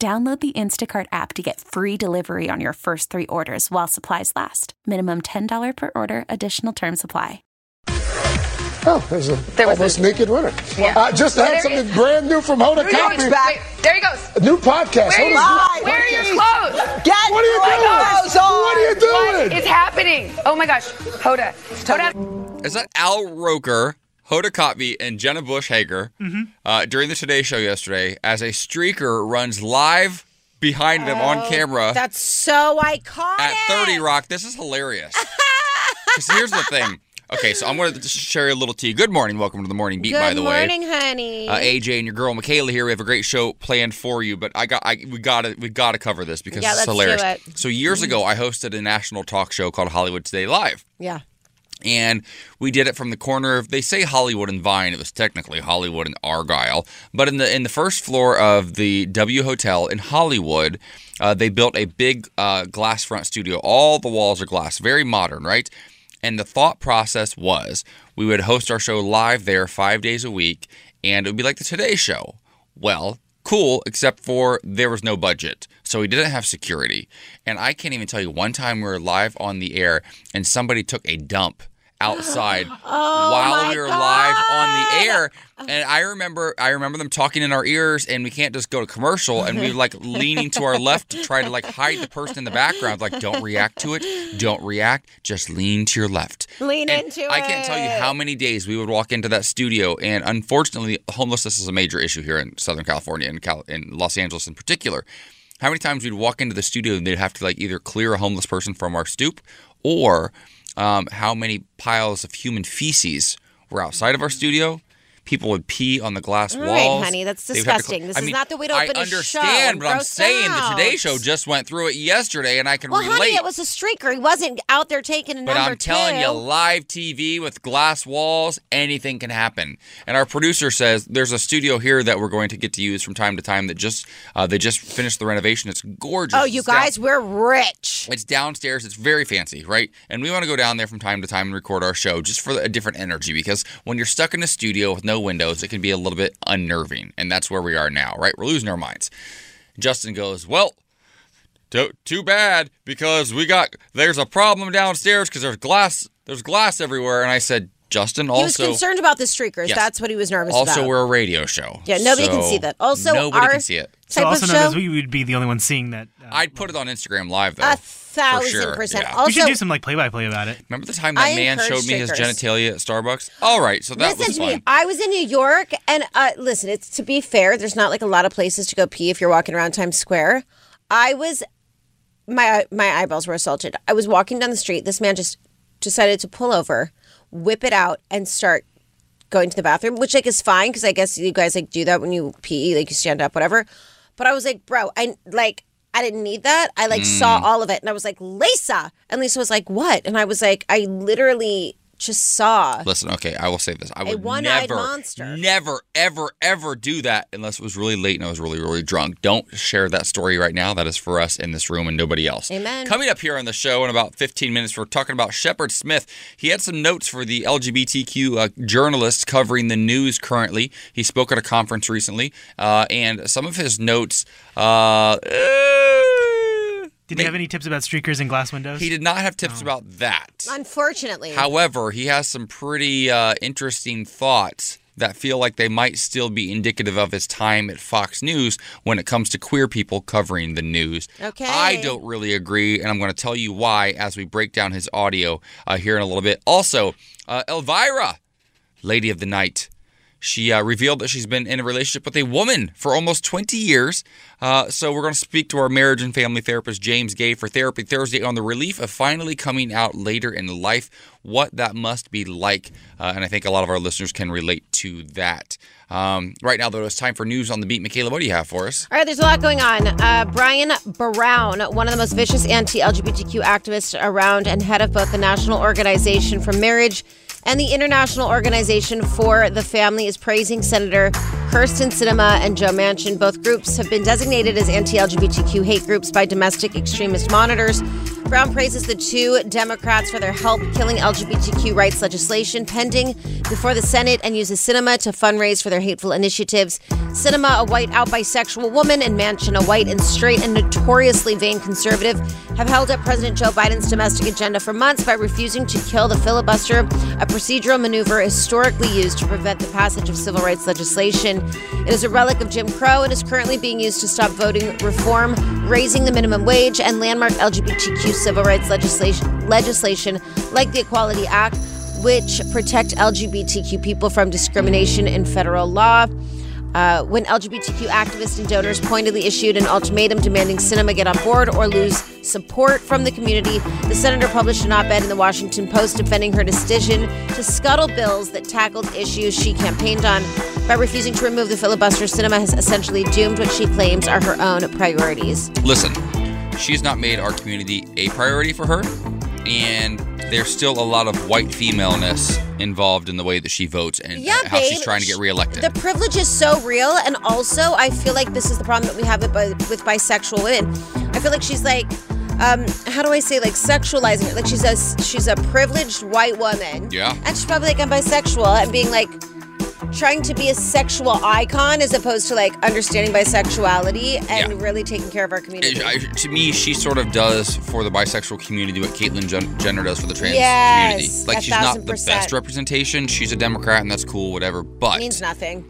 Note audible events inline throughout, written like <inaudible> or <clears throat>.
Download the Instacart app to get free delivery on your first three orders while supplies last. Minimum $10 per order, additional term supply. Oh, there's a There was almost a- naked winner. Yeah. Uh, just Well, had something brand new from Hoda There he Kotb. there he goes. A new podcast. Where are, your, Hoda's new where are your clothes? Get What are you doing? clothes on. What are you doing? What is happening? Oh my gosh. Hoda. Hoda. Is that Al Roker, Hoda Kotb, and Jenna Bush Hager uh, during the Today Show yesterday as a streaker runs live behind them on camera That's so iconic. at 30 Rock? This is hilarious. <laughs> Because here's the thing. Okay, so I'm going to share a little tea. Good morning. Welcome to the Morning Beat, Good by the morning, way. Good morning, honey. Uh, AJ and your girl Michaela here. We have a great show planned for you, but I got I, we got to we got to cover this because Yeah, it's hilarious. So years ago, I hosted a national talk show called Hollywood Today Live yeah. And we did it from the corner of they say Hollywood and Vine. It was technically Hollywood and Argyle, but in the in the first floor of the W Hotel in Hollywood, uh, they built a big uh, glass front studio. All the walls are glass, very modern, right? And the thought process was we would host our show live there five days a week, and it would be like the Today Show. Well, cool, except for there was no budget. So we didn't have security. And I can't even tell you one time we were live on the air and somebody took a dump outside <gasps> oh while we were live on the air. And I remember I remember them talking in our ears and we can't just go to commercial and we were like <laughs> leaning to our left to try to like hide the person in the background like don't react to it. Don't react. Just lean to your left. Lean And into I can't tell you how many days we would walk into that studio, and unfortunately, homelessness is a major issue here in Southern California and Cal- in Los Angeles in particular. How many times we'd walk into the studio and they'd have to like either clear a homeless person from our stoop, or um, how many piles of human feces were outside of our studio. People would pee on the glass All right, walls. honey, that's They would have to disgusting. cl- This I is mean, not the way to open a show I understand, but I'm gross saying the Today. Show just went through it yesterday, and I can Well, relate. honey, it was a streaker. He wasn't out there taking a But number I'm telling two. you, live TV with glass walls, anything can happen. And our producer says there's a studio here that we're going to get to use from time to time. That just uh, they just finished the renovation. It's gorgeous. Oh, you It's down- guys, we're rich. it's downstairs. It's very fancy, right? And we want to go down there from time to time and record our show just for a different energy because when you're stuck in a studio with no windows, it can be a little bit unnerving. And that's where we are now, right? We're losing our minds. Justin goes, Well, too, too bad because we got there's a problem downstairs because there's glass there's glass everywhere. And I said, Justin, he was also concerned about the streakers. Yes. That's what he was nervous also about. Also we're a radio show. Yeah, nobody can see that. Also, nobody our can see it. So type also of known show, as we would be the only one seeing that. Uh, I'd put it on Instagram live though. A for thousand sure, percent. yeah. we should do some like play-by-play about it. Remember the time that I man showed me his genitalia at Starbucks? All right, so that listen was to fun. me. I was in New York, and uh, listen, it's to be fair. There's not like a lot of places to go pee if you're walking around Times Square. I was, my my eyeballs were assaulted. I was walking down the street. This man just decided to pull over, whip it out, and start going to the bathroom, which like is fine because I guess you guys like do that when you pee, like you stand up, whatever. But I was like, bro, I like. I didn't need that. I like Mm. saw all of it and I was like, Lisa. And Lisa was like, what? And I was like, I literally just saw. Listen, okay, I will say this. I would never, monster. never, ever, ever do that unless it was really late and I was really, really drunk. Don't share that story right now. That is for us in this room and nobody else. Amen. Coming up here on the show in about 15 minutes, we're talking about Shepard Smith. He had some notes for the LGBTQ uh, journalists covering the news currently. He spoke at a conference recently, uh, and some of his notes. Uh, Did he have any tips about streakers and glass windows? He did not have tips about that. Unfortunately. However, he has some pretty uh, interesting thoughts that feel like they might still be indicative of his time at Fox News when it comes to queer people covering the news. Okay. I don't really agree, and I'm going to tell you why as we break down his audio uh, here in a little bit. Also, uh, Elvira, Lady of the Night. She uh, revealed that she's been in a relationship with a woman for almost 20 years. Uh, so we're going to speak to our marriage and family therapist, James Gay, for Therapy Thursday on the relief of finally coming out later in life, what that must be like. Uh, and I think a lot of our listeners can relate to that. Um, right now, though, it's time for news on the beat. Michaela, what do you have for us? All right, there's a lot going on. Uh, Brian Brown, one of the most vicious anti LGBTQ activists around and head of both the National Organization for Marriage and the International Organization for the Family, is praising Senator Kyrsten Sinema and Joe Manchin. Both groups have been designated as anti LGBTQ hate groups by domestic extremist monitors. Brown praises the two Democrats for their help killing LGBTQ rights legislation pending before the Senate and uses Sinema to fundraise for their hateful initiatives. Sinema, a white out bisexual woman, and Manchin, a white and straight and notoriously vain conservative, have held up President Joe Biden's domestic agenda for months by refusing to kill the filibuster, a procedural maneuver historically used to prevent the passage of civil rights legislation. It is a relic of Jim Crow and is currently being used to stop voting reform, raising the minimum wage, and landmark LGBTQ civil rights legislation, legislation like the Equality Act, which protect LGBTQ people from discrimination in federal law. Uh, when LGBTQ activists and donors pointedly issued an ultimatum demanding Sinema get on board or lose support from the community, the senator published an op ed in the Washington Post defending her decision to scuttle bills that tackled issues she campaigned on. By refusing to remove the filibuster, Sinema has essentially doomed what she claims are her own priorities. Listen, she's not made our community a priority for her, and there's still a lot of white femaleness involved in the way that she votes and Yeah, how she's trying to get reelected. The privilege is so real, and also I feel like this is the problem that we have with, with bisexual women. I feel like she's like, um, how do I say, like sexualizing her? Like she's a she's a privileged white woman. Yeah. and she's probably like I'm bisexual and being like trying to be a sexual icon as opposed to like understanding bisexuality and Yeah. really taking care of our community. I- to me, she sort of does for the bisexual community what Caitlyn Jenner does for the trans Yes, community. Like she's not the percent. best representation. She's a Democrat, and that's cool, whatever. But means nothing.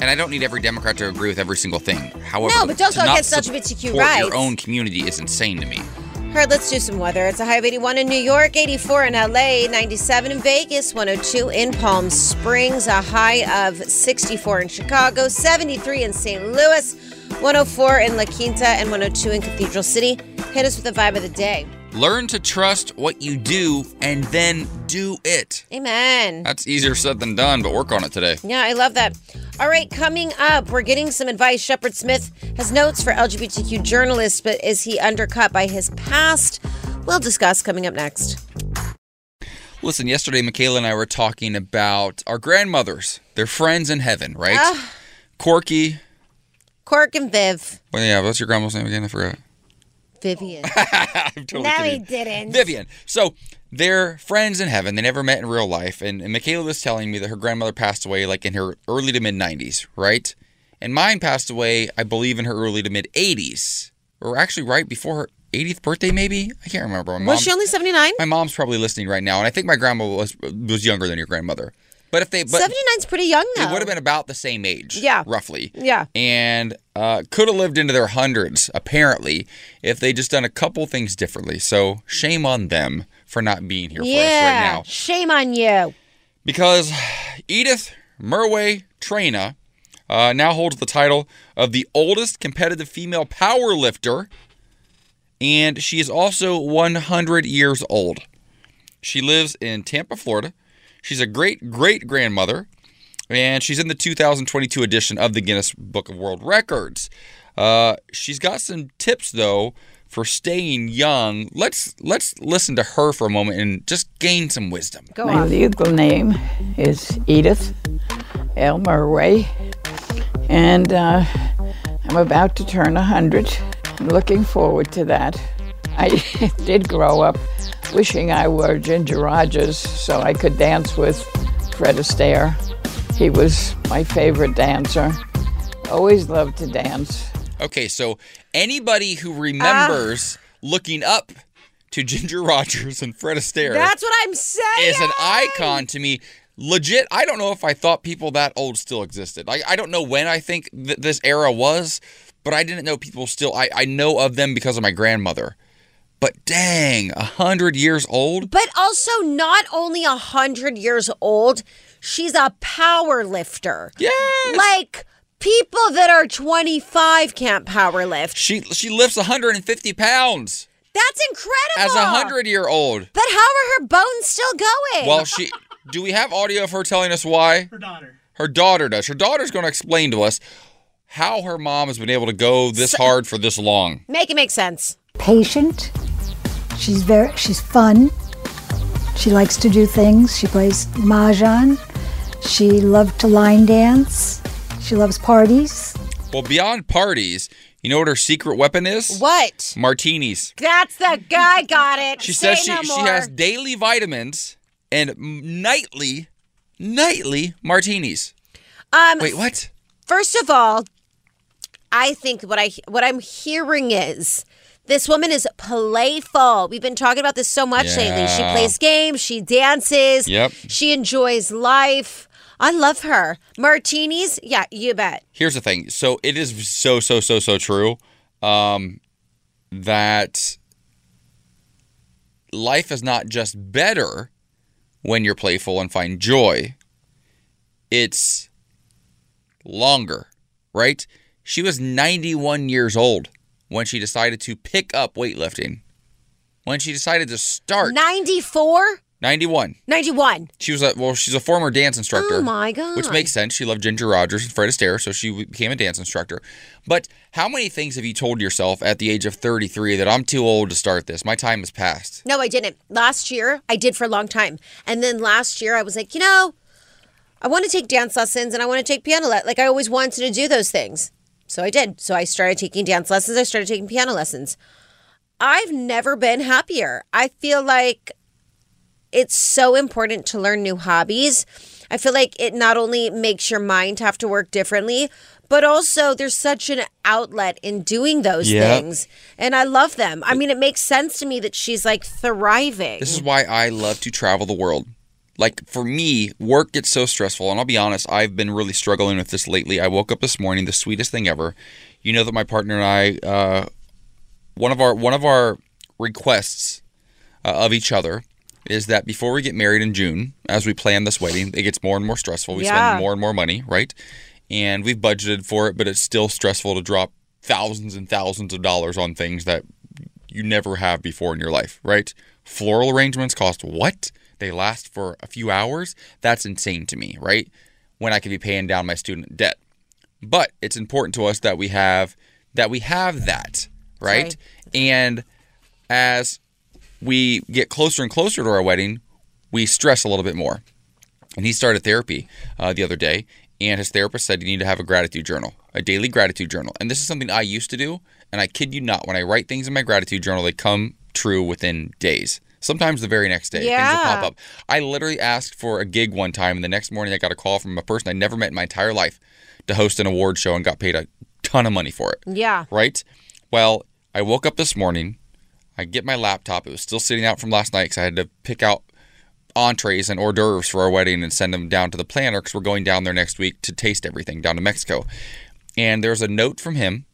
and I don't need every Democrat to agree with every single thing. However, No, but don't go against LGBTQ rights. Your own community is insane to me. All right, let's do some weather. It's a high of 81 in New York, 84 in LA, 97 in Vegas, 102 in Palm Springs, a high of 64 in Chicago, 73 in St. Louis, 104 in La Quinta, and 102 in Cathedral City. Hit us with the vibe of the day. Learn to trust what you do and then do it. Amen. That's easier said than done, but work on it today. Yeah, I love that. All right, coming up, we're getting some advice. Shepard Smith has notes for LGBTQ journalists, but is he undercut by his past? We'll discuss coming up next. Listen, yesterday Michaela and I were talking about our grandmothers. They're friends in heaven, right? Ah. Corky. Cork and Viv. Well, yeah, what's your grandma's name again? I forgot. Vivian. <laughs> I'm totally no, he didn't. Vivian. So they're friends in heaven. They never met in real life. And, and Michaela was telling me that her grandmother passed away like in her early to mid 90s, right? And mine passed away, I believe, in her early to mid 80s. Or actually right before her 80th birthday, maybe? I can't remember. My Was mom- she only 79? My mom's probably listening right now, and I think my grandma was was younger than your grandmother. But if they, but 79's pretty young they though. would have been about the same age, Yeah. roughly, Yeah. and uh, could have lived into their hundreds apparently if they just done a couple things differently. So shame on them for not being here for us right now. Shame on you. Because Edith Murway Traina uh, now holds the title of the oldest competitive female power lifter, and she is also 100 years old. She lives in Tampa, Florida. She's a great great grandmother, and she's in the 2022 edition of the Guinness Book of World Records. Uh, she's got some tips though for staying young. Let's let's listen to her for a moment and just gain some wisdom. Go My on. legal name is Edith L. Murway, and uh, I'm about to turn 100. I'm looking forward to that. I <laughs> did grow up wishing I were Ginger Rogers so I could dance with Fred Astaire. He was my favorite dancer. Always loved to dance. Okay, so anybody who remembers ah. looking up to Ginger <laughs> Rogers and Fred Astaire That's what I'm saying. is an icon to me. legit, I don't know if I thought people that old still existed. I, I don't know when I think th- this era was, but I didn't know people still. I, I know of them because of my grandmother. But dang, a hundred years old. But also, not only a hundred years old, she's a power lifter. Yes. Like people that are 25 can't power lift. She she lifts 150 pounds That's incredible. as a hundred year old. But how are her bones still going? Well, she. Do we have audio of her telling us why? Her daughter. Her daughter does. Her daughter's going to explain to us how her mom has been able to go this hard for this long. make it make sense. patient. She's very she's fun. She likes to do things. She plays mahjong. She loved to line dance. She loves parties. Well, beyond parties, you know what her secret weapon is? What? Martinis. That's the guy. Got it. She Say says she, no she more. has daily vitamins and nightly, nightly martinis. Um, Wait, what? First of all, I think what I what I'm hearing is this woman is playful. We've been talking about this so much lately. She plays games, she dances, Yep. she enjoys life. I love her. Martinis, yeah, you bet. Here's the thing. So it is so so so so true um, that life is not just better when you're playful and find joy. It's longer, right? She was 91 years old when she decided to pick up weightlifting. When she decided to start 94, 91. 91. She was a well, she's a former dance instructor. Oh my god. Which makes sense. She loved Ginger Rogers and Fred Astaire, so she became a dance instructor. But how many things have you told yourself at the age of 33 that I'm too old to start this? My time has passed. No, I didn't. Last year, I did for a long time. And then last year, I was like, you know, I want to take dance lessons and I want to take piano lessons. Like, I always wanted to do those things. So I did. So I started taking dance lessons. I started taking piano lessons. I've never been happier. I feel like it's so important to learn new hobbies. I feel like it not only makes your mind have to work differently, but also there's such an outlet in doing those Yep. things. And I love them. I mean, it makes sense to me that she's like thriving. This is why I love to travel the world. Like for me, work gets so stressful, and I'll be honest, I've been really struggling with this lately. I woke up this morning, the sweetest thing ever. You know that my partner and I, uh, one of our one of our requests uh, of each other is that before we get married in June, as we plan this wedding, it gets more and more stressful. We Yeah. spend more and more money, right? And we've budgeted for it, but it's still stressful to drop thousands and thousands of dollars on things that you never have before in your life, right? Floral arrangements cost what? They last for a few hours? That's insane to me, right? When I could be paying down my student debt. But it's important to us that we have that we have that, right? And as we get closer and closer to our wedding, we stress a little bit more. And he started therapy uh, the other day, and his therapist said you need to have a gratitude journal, a daily gratitude journal. And this is something I used to do, and I kid you not, when I write things in my gratitude journal, they come true within days. Sometimes the very next day, things will pop up. I literally asked for a gig one time, and the next morning I got a call from a person I never met in my entire life to host an award show and got paid a ton of money for it yeah. right? Well, I woke up this morning. I get my laptop. It was still sitting out from last night because I had to pick out entrees and hors d'oeuvres for our wedding and send them down to the planner because we're going down there next week to taste everything down to Mexico. And there's a note from him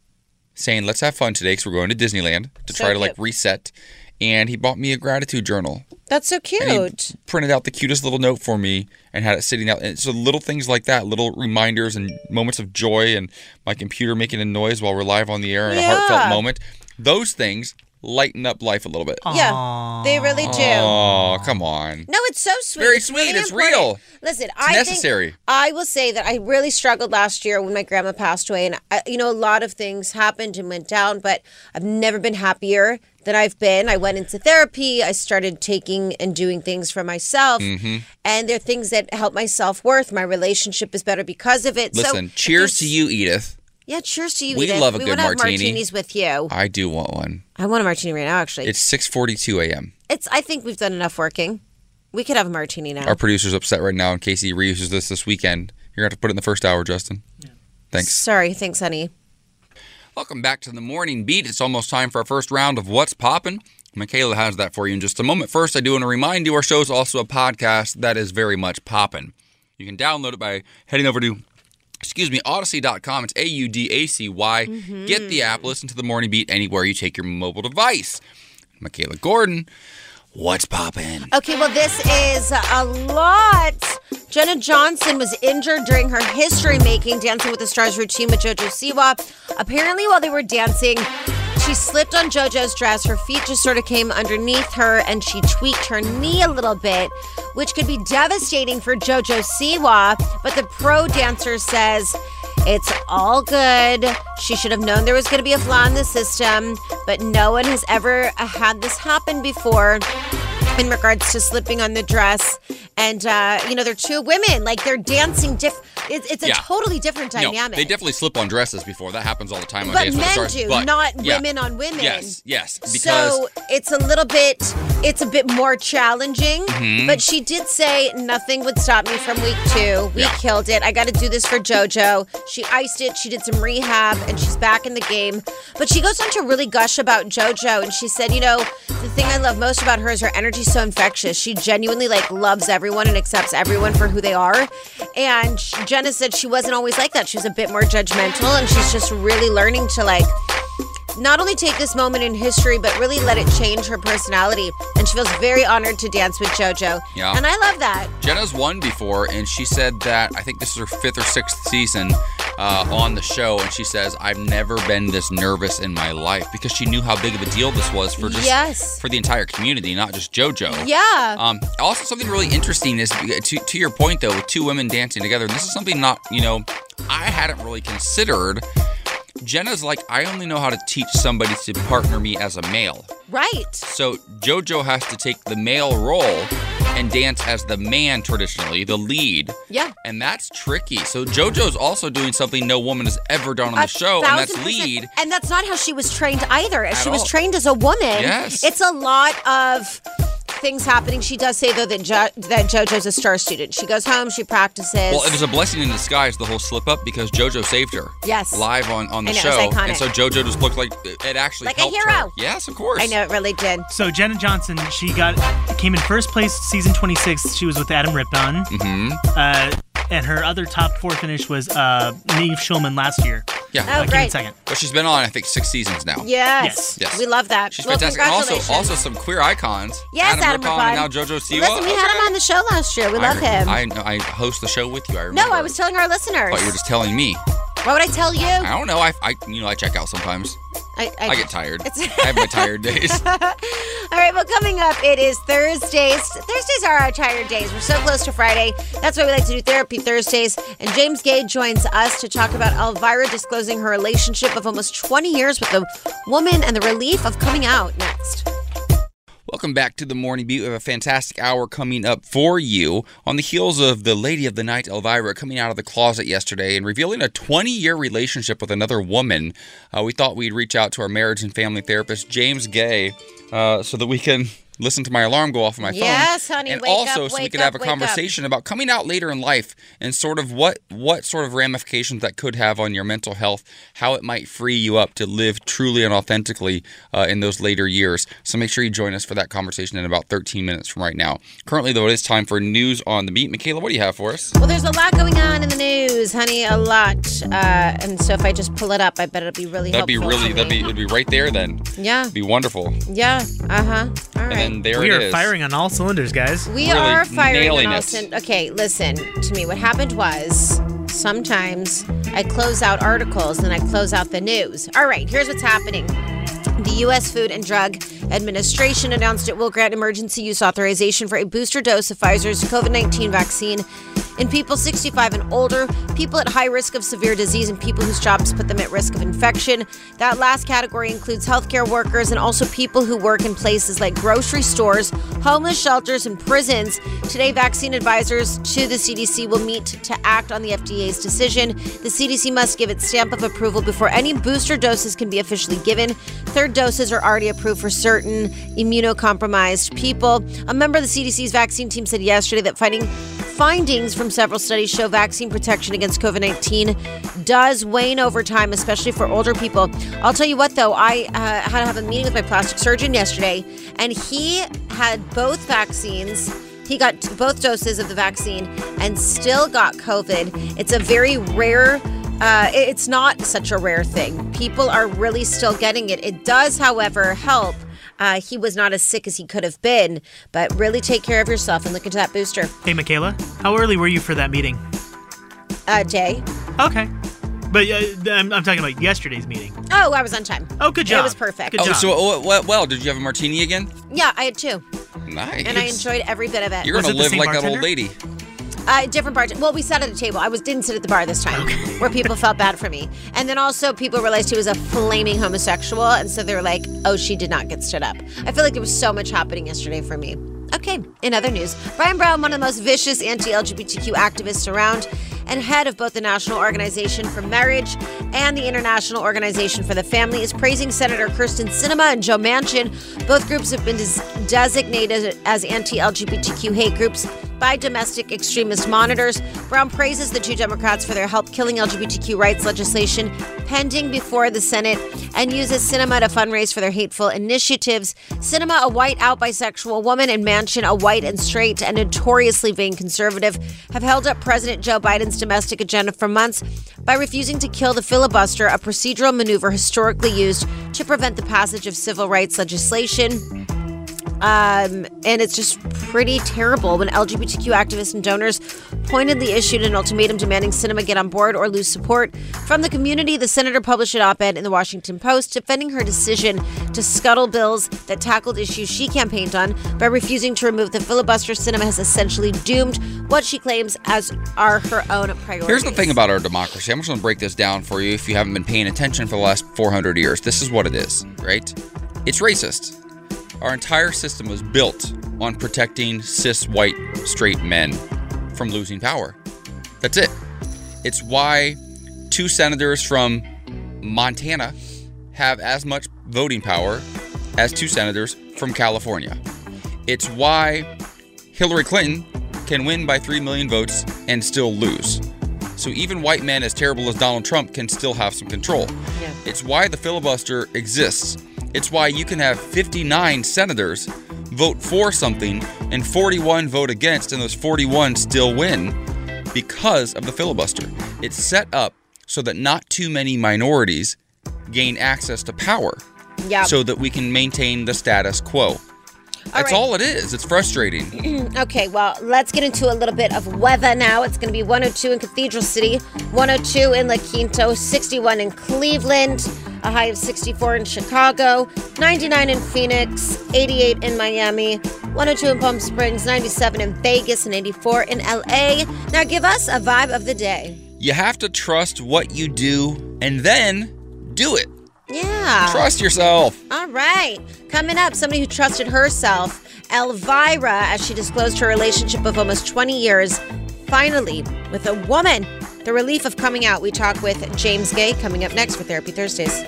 saying, "Let's have fun today because we're going to Disneyland to So try to like reset." And he bought me a gratitude journal. That's so And cute. printed out the cutest little note for me and had it sitting out. And so little things like that, little reminders and moments of joy, and my computer making a noise while we're live on the air in a heartfelt moment. Those things lighten up life a little bit. Yeah, they really do. Oh, come on. No, it's so sweet. Very It's sweet. really It's important. real. Listen, I necessary. think I will say that I really struggled last year when my grandma passed away, and I, you know a lot of things happened and went down, but I've never been happier than I've been. I went into therapy. I started taking and doing things for myself, Mm-hmm. and there are things that help my self worth. My relationship is better because of it. Listen, if cheers to you, Edith. Yeah, cheers to you. We Edith. love a we good wanna have martini. martinis with you. I do want one. I want a martini right now. Actually, It's 6:42 a.m. it's. I think we've done enough working. We could have a martini now. Our producer's upset right now in case he reuses this this weekend. You're gonna have to put it in the first hour, Justin. Thanks. Sorry, thanks, honey. Welcome back to the morning beat. It's almost time for our first round of What's Poppin'. Michaela has that for you in just a moment. First, I do want to remind you our show is also a podcast that is very much poppin'. You can download it by heading over to excuse me, audacy.com. It's A U D A C Y. Mm-hmm. Get the app, listen to the morning beat anywhere you take your mobile device. Michaela Gordon, what's poppin'? Okay, well, this is a lot. Jenna Johnson was injured during her history making Dancing with the Stars routine with JoJo Siwa. Apparently, while they were dancing, she slipped on JoJo's dress. Her feet just sort of came underneath her and she tweaked her knee a little bit, which could be devastating for JoJo Siwa. But the pro dancer says, it's all good. She should have known there was going to be a flaw in the system, but no one has ever uh, had this happen before in regards to slipping on the dress. And, uh, you know, they're two women. Like, they're dancing diff. It's, it's a Yeah. totally different No, dynamic. they definitely slip on dresses before. That happens all the time on but Dance with the men Stars. do, but- not yeah. women on women. Yes, yes. Because so it's a little bit it's a bit more challenging Mhm. but she did say nothing would stop me from week two we Yeah. killed it i got to do this for jojo she iced it she did some rehab and she's back in the game but she goes on to really gush about jojo and she said you know the thing i love most about her is her energy's so infectious. She genuinely like loves everyone and accepts everyone for who they are. And jenna said she wasn't always like that. She was a bit more judgmental and she's just really learning to like not only take this moment in history, but really let it change her personality. And she feels very honored to dance with JoJo. Yeah. And I love that. Jenna's won before, and she said that I think this is her fifth or sixth season uh, on the show, and she says I've never been this nervous in my life because she knew how big of a deal this was for just Yes. for the entire community, not just JoJo. Yeah. Um, also, something really interesting is to, to your point though, with two women dancing together. This is something not you know I hadn't really considered. Jenna's like, I only know how to teach somebody to partner me as a male. Right. So JoJo has to take the male role and dance as the man traditionally, the lead. Yeah. And that's tricky. So JoJo's also doing something no woman has ever done on the show, and that's percent. lead. And that's not how she was trained either. At she was trained as a woman. Yes. It's a lot of things happening. She does say though that jo- that JoJo's a star student. She goes home, she practices. Well, it was a blessing in disguise, the whole slip up, because JoJo saved her. Yes. Live on, on the I know, it show. was iconic. And so JoJo just looked like it actually Like a hero. her. Yes, of course. I know it really did. So Jenna Johnson, she got came in first place season 26. She was with Adam Rippon. Mm-hmm. Uh, and her other top four finish was uh, Nev Schulman last year. Yeah. Oh, Uh, came great. second. But she's been on, I think, six seasons now. Yes. Yes. We love that. She's well, fantastic. And also, also some queer icons. Yes, Adam Rippon and now JoJo Siwa. Listen, we had him on the show last year. We I love re- him. I, I host the show with you. I remember. no, I was telling our listeners. thought you were just telling me. What would I tell you? I don't know. I, I you know, I check out sometimes. I, I, get tired. I have my tired days. <laughs> All right, well, coming up, it is Thursdays. Thursdays are our tired days. We're so close to Friday. That's why we like to do Therapy Thursdays. And James Gay joins us to talk about Elvira disclosing her relationship of almost 20 years with a woman and the relief of coming out next. Welcome back to the Morning Beat. We have a fantastic hour coming up for you on the heels of the Lady of the Night, Elvira, coming out of the closet yesterday and revealing a 20 year relationship with another woman. Uh, we thought we'd reach out to our marriage and family therapist, James Gay, uh, so that we can listen to my alarm go off on my phone. Yes, honey, And also, up, so we could have a wake up. conversation about coming out later in life and sort of what what sort of ramifications that could have on your mental health, how it might free you up to live truly and authentically uh, in those later years. So make sure you join us for that conversation in about 13 minutes from right now. Currently, though, it is time for news on the beat. Michaela, what do you have for us? Well, there's a lot going on in the news, honey, a lot. Uh, and so if I just pull it up, I bet it'll be really That'd be really that'd be it'd be right there then. Yeah. It'd be wonderful. Yeah. Uh huh. All right. And there we it are firing on all cylinders, guys. We Really are firing nailing on all it. cyn- Okay, listen to me. What happened was sometimes I close out articles and I close out the news. All right, here's what's happening. The U.S. Food and Drug Administration announced it will grant emergency use authorization for a booster dose of Pfizer's COVID 19 vaccine in people 65 and older, people at high risk of severe disease, and people whose jobs put them at risk of infection. That last category includes healthcare workers and also people who work in places like grocery stores, homeless shelters, and prisons. Today, vaccine advisors to the CDC will meet to act on the FDA's decision. The CDC must give its stamp of approval before any booster doses can be officially given. Third doses are already approved for certain immunocompromised people. A member of the CDC's vaccine team said yesterday that finding findings from several studies show vaccine protection against COVID 19 does wane over time, especially for older people. I'll tell you what, though, I uh, had to have a meeting with my plastic surgeon yesterday, and he had both vaccines. He got both doses of the vaccine and still got COVID. It's a very rare. Uh, it's not such a rare thing. People are really still getting it. It does, however, help. Uh, he was not as sick as he could have been, but really take care of yourself and look into that booster. Hey, Michaela, how early were you for that meeting? Uh, Jay. Okay. But uh, I'm, I'm talking about yesterday's meeting. Oh, I was on time. Oh, good job. It was perfect. Good Oh, job. so oh, well, well, did you have a martini again? Yeah, I had two, Nice. and I enjoyed every bit of it. You're Was gonna it live same like that old lady. Uh, different bar. Well, we sat at a table. I was didn't sit at the bar this time, where people felt bad for me. And then also people realized he was a flaming homosexual, and so they were like, "Oh, she did not get stood up." I feel like there was so much happening yesterday for me. Okay, in other news, Brian Brown, one of the most vicious anti-LGBTQ activists around, and head of both the National Organization for Marriage and the International Organization for the Family, is praising Senator Kyrsten Sinema and Joe Manchin. Both groups have been des- designated as anti-LGBTQ hate groups by domestic extremist monitors. Brown praises the two Democrats for their help killing LGBTQ rights legislation pending before the Senate and uses Sinema to fundraise for their hateful initiatives. Sinema, a white out bisexual woman, and Manchin, a white and straight and notoriously vain conservative, have held up President Joe Biden's domestic agenda for months by refusing to kill the filibuster, a procedural maneuver historically used to prevent the passage of civil rights legislation. Um, and it's just pretty terrible when LGBTQ activists and donors pointedly issued an ultimatum demanding Sinema get on board or lose support from the community. The senator published an op ed in the Washington Post defending her decision to scuttle bills that tackled issues she campaigned on by refusing to remove the filibuster. Sinema has essentially doomed what she claims as are her own priorities. Here's the thing about our democracy. I'm just going to break this down for you if you haven't been paying attention for the last 400 years. This is what it is, right? It's racist. Our entire system was built on protecting cis white straight men from losing power. That's it. It's why two senators from Montana have as much voting power as two senators from California. It's why Hillary Clinton can win by 3 million votes and still lose. So even white men as terrible as Donald Trump can still have some control. Yeah. It's why the filibuster exists. It's why you can have 59 senators vote for something and 41 vote against, and those 41 still win because of the filibuster. It's set up so that not too many minorities gain access to power Yeah. so that we can maintain the status quo. That's right. all it is. It's frustrating. <clears throat> Okay, well, let's get into a little bit of weather now. It's going to be 102 in Cathedral City, 102 in La Quinta, 61 in Cleveland, a high of 64 in Chicago, 99 in Phoenix, 88 in Miami, 102 in Palm Springs, 97 in Vegas, and 84 in LA. Now, give us a vibe of the day. You have to trust what you do and then do it. Yeah. Trust yourself. All right. Coming up, somebody who trusted herself, Elvira, as she disclosed her relationship of almost 20 years, finally with a woman. The relief of coming out. We talk with James Gay coming up next for Therapy Thursdays.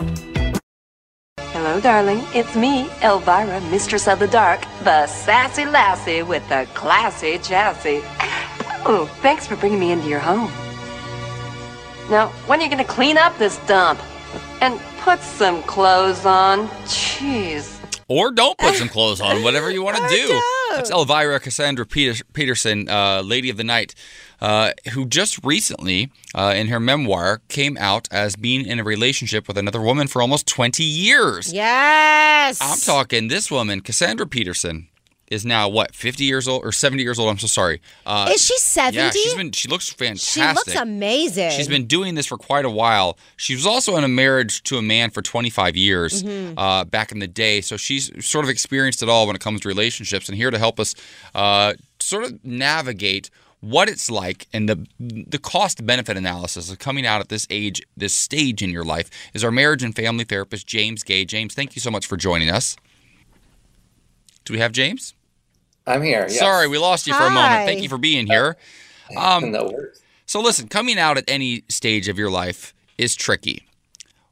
Hello, darling. It's me, Elvira, Mistress of the Dark, the sassy lassie with the classy chassis. Oh, thanks for bringing me into your home. Now, when are you going to clean up this dump? And put some clothes on? Jeez. Or don't put some clothes on, <laughs> whatever you want to do. don't. That's Elvira Cassandra Peter- Peterson, uh, Lady of the Night, uh, who just recently, uh, in her memoir, came out as being in a relationship with another woman for almost 20 years. Yes. I'm talking this woman, Cassandra Peterson, is now what, 50 years old or 70 years old? I'm so sorry. Uh, Is she 70? yeah, she's been. She looks fantastic. She looks amazing. She's been doing this for quite a while. She was also in a marriage to a man for 25 years Mm-hmm. uh, back in the day. So she's sort of experienced it all when it comes to relationships and here to help us uh, sort of navigate what it's like and the the cost benefit analysis of coming out at this age, this stage in your life is our marriage and family therapist, James Gay. James, thank you so much for joining us. Do we have James? I'm here. Yes. Sorry, we lost you for a moment. Thank you for being here. Um, no worries. So listen, coming out at any stage of your life is tricky.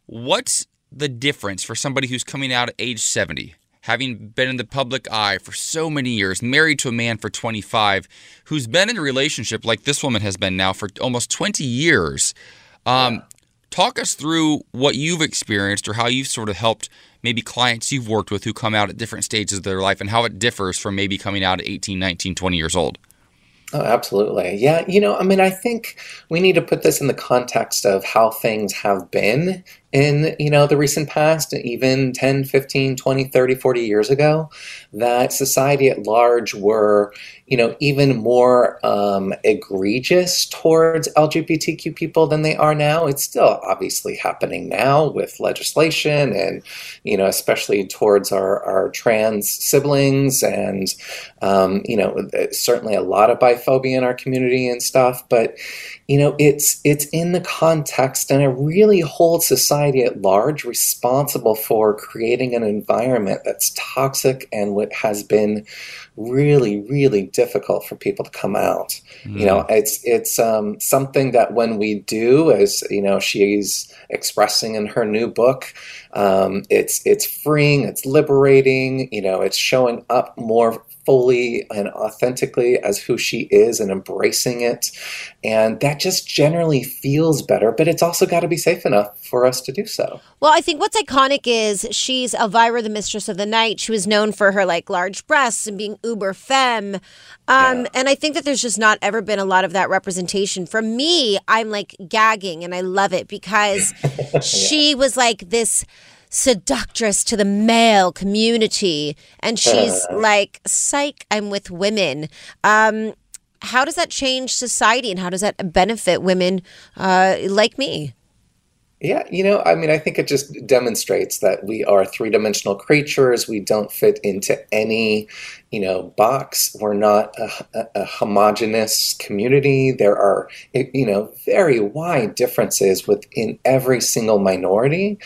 What's the difference for somebody who's coming out at age 70, having been in the public eye for so many years, married to a man for 25, who's been in a relationship like this woman has been now for almost 20 years? Um, Talk us through what you've experienced or how you've sort of helped maybe clients you've worked with who come out at different stages of their life and how it differs from maybe coming out at 18, 19, 20 years old. Oh, absolutely. Yeah. You know, I mean, I think we need to put this in the context of how things have been in, you know, the recent past, even 10, 15, 20, 30, 40 years ago, that society at large were, you know, even more um, egregious towards LGBTQ people than they are now. It's still obviously happening now with legislation and, you know, especially towards our, our trans siblings and, um, you know, certainly a lot of biphobia in our community and stuff. But, you know, it's it's in the context and it really holds society at large responsible for creating an environment that's toxic and what has been really, really difficult for people to come out. Mm. You know, it's it's um, something that when we do, as you know, she's expressing in her new book, um, it's it's freeing, it's liberating. You know, it's showing up more fully and authentically as who she is and embracing it. And that just generally feels better, but it's also got to be safe enough for us to do so. Well, I think what's iconic is she's Elvira, the mistress of the night. She was known for her like large breasts and being uber femme. Um, yeah. And I think that there's just not ever been a lot of that representation. For me, I'm like gagging and I love it because <laughs> yeah. she was like this seductress to the male community. And she's uh. like, psych, I'm with women. Um, how does that change society and how does that benefit women uh, like me? Yeah, you know, I mean, I think it just demonstrates that we are three dimensional creatures. We don't fit into any, you know, box. We're not a, a, a, homogenous community. There are, you know, very wide differences within every single minority.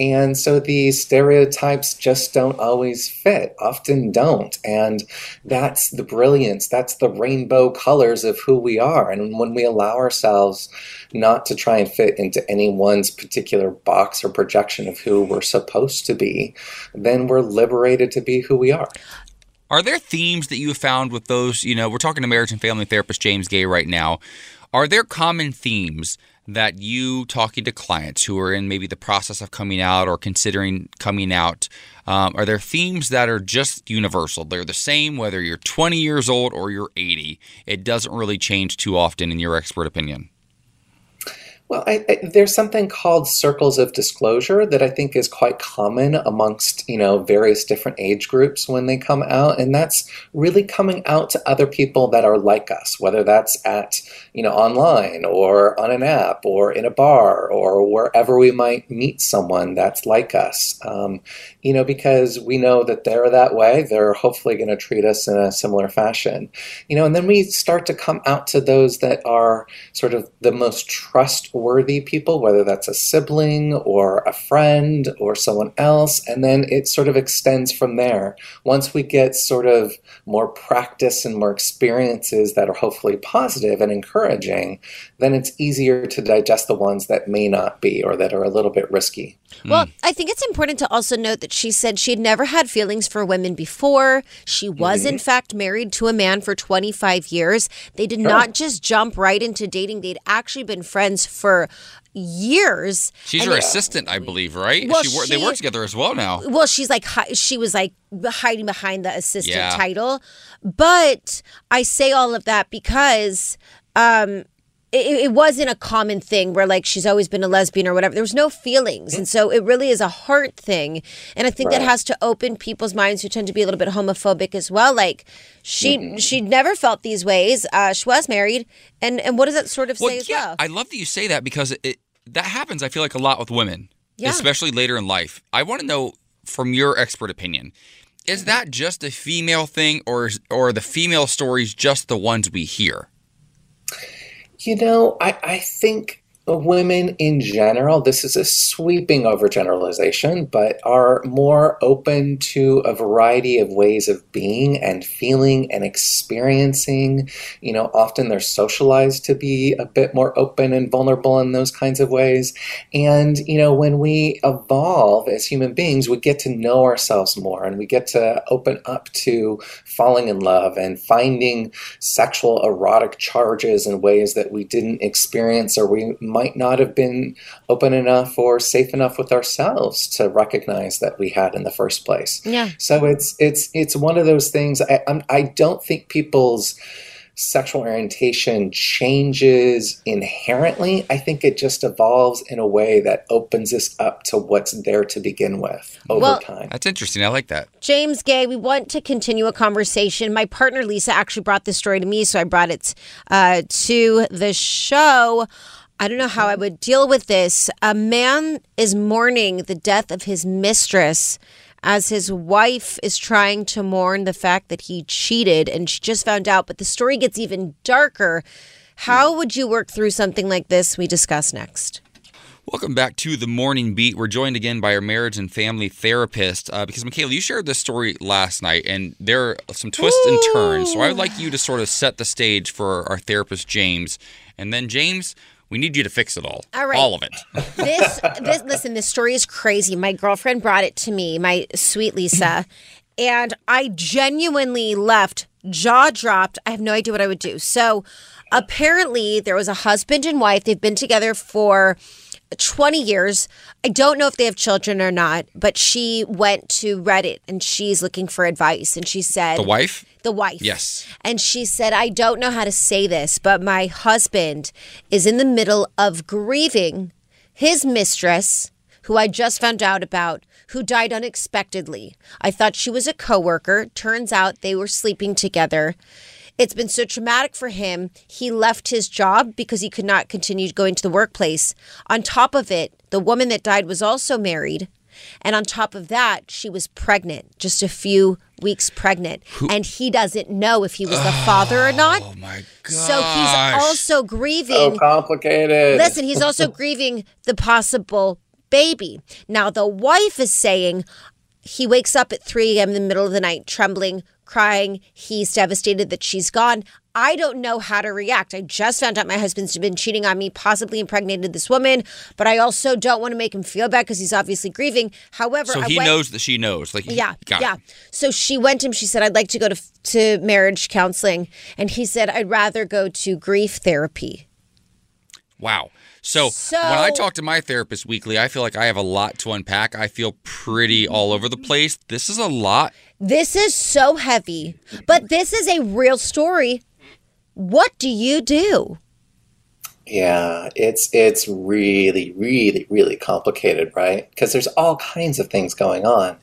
And so these stereotypes just don't always fit, often don't. And that's the brilliance, that's the rainbow colors of who we are. And when we allow ourselves not to try and fit into anyone's particular box or projection of who we're supposed to be, then we're liberated to be who we are. Are there themes that you found with those? You know, we're talking to marriage and family therapist James Gay right now. Are there common themes that you talking to clients who are in maybe the process of coming out or considering coming out um, are there themes that are just universal? They're the same whether you're 20 years old or you're 80 it doesn't really change too often in your expert opinion well, I, I, there's something called circles of disclosure that I think is quite common amongst you know various different age groups when they come out, and that's really coming out to other people that are like us, whether that's at you know online or on an app or in a bar or wherever we might meet someone that's like us. Um, you know, because we know that they're that way, they're hopefully going to treat us in a similar fashion. You know, and then we start to come out to those that are sort of the most trustworthy worthy people, whether that's a sibling or a friend or someone else, and then it sort of extends from there. Once we get sort of more practice and more experiences that are hopefully positive and encouraging, then it's easier to digest the ones that may not be or that are a little bit risky. Well, mm. I think it's important to also note that she said she had never had feelings for women before. She was, mm-hmm. in fact, married to a man for 25 years. They did sure. not just jump right into dating, they'd actually been friends for years. She's your assistant, I believe, right? Well, she, she, they work together as well now. Well, she's like she was like hiding behind the assistant yeah. title, but I say all of that because um, it, it, wasn't a common thing where like she's always been a lesbian or whatever. There was no feelings, and so it really is a heart thing. And I think right. that has to open people's minds who tend to be a little bit homophobic as well. Like she mm-hmm. she never felt these ways. Uh, she was married, and and what does that sort of well, say as yeah, well? I love that you say that because it, that happens. I feel like a lot with women, yeah. especially later in life. I want to know from your expert opinion. Is that just a female thing, or is, or are the female stories just the ones we hear? You know, I, I think women in general, this is a sweeping overgeneralization, but are more open to a variety of ways of being and feeling and experiencing. You know, often they're socialized to be a bit more open and vulnerable in those kinds of ways. And, you know, when we evolve as human beings, we get to know ourselves more and we get to open up to falling in love and finding sexual erotic charges in ways that we didn't experience or we might might not have been open enough or safe enough with ourselves to recognize that we had in the first place. Yeah. So it's it's it's one of those things. I I'm, I don't think people's sexual orientation changes inherently. I think it just evolves in a way that opens us up to what's there to begin with over Well- time. That's interesting. I like that. James Gay, we want to continue a conversation. My partner Lisa actually brought this story to me, so I brought it uh, to the show. I don't know how I would deal with this. A man is mourning the death of his mistress as his wife is trying to mourn the fact that he cheated and she just found out. But the story gets even darker. How would you work through something like this? We discuss next. Welcome back to the Morning Beat. We're joined again by our marriage and family therapist uh, because, Michaela, you shared this story last night and there are some twists and turns. So I would like you to sort of set the stage for our therapist, James. And then, James, we need you to fix it all. All right. All of it. this <laughs> this listen this story is crazy my girlfriend brought it to me my sweet lisa and i genuinely left jaw dropped i have no idea what i would do so apparently there was a husband and wife they've been together for 20 years. I don't know if they have children or not, but she went to Reddit and she's looking for advice. And she said, The wife? The wife. Yes. And she said, I don't know how to say this, but my husband is in the middle of grieving his mistress, who I just found out about, who died unexpectedly. I thought she was a coworker. Turns out they were sleeping together. It's been so traumatic for him. He left his job because he could not continue going to the workplace. On top of it, the woman that died was also married. And on top of that, she was pregnant, just a few weeks pregnant. And he doesn't know if he was the father or not. Oh my god. So he's also grieving. So complicated. Listen, he's also <laughs> grieving the possible baby. Now, the wife is saying he wakes up at 3 a.m. in the middle of the night, trembling, crying. He's devastated that she's gone. I don't know how to react. I just found out my husband's been cheating on me, possibly impregnated this woman, but I also don't want to make him feel bad because he's obviously grieving. However, So I he went- knows that she knows. Like, yeah, yeah. It. So she went to him. She said, "I'd like to go to to marriage counseling," and he said, "I'd rather go to grief therapy." Wow. So, So- when I talk to my therapist weekly, I feel like I have a lot to unpack. I feel pretty all over the place. This is a lot. This is so heavy, but this is a real story. What do you do? Yeah, it's it's really really really complicated, right? Because there's all kinds of things going on.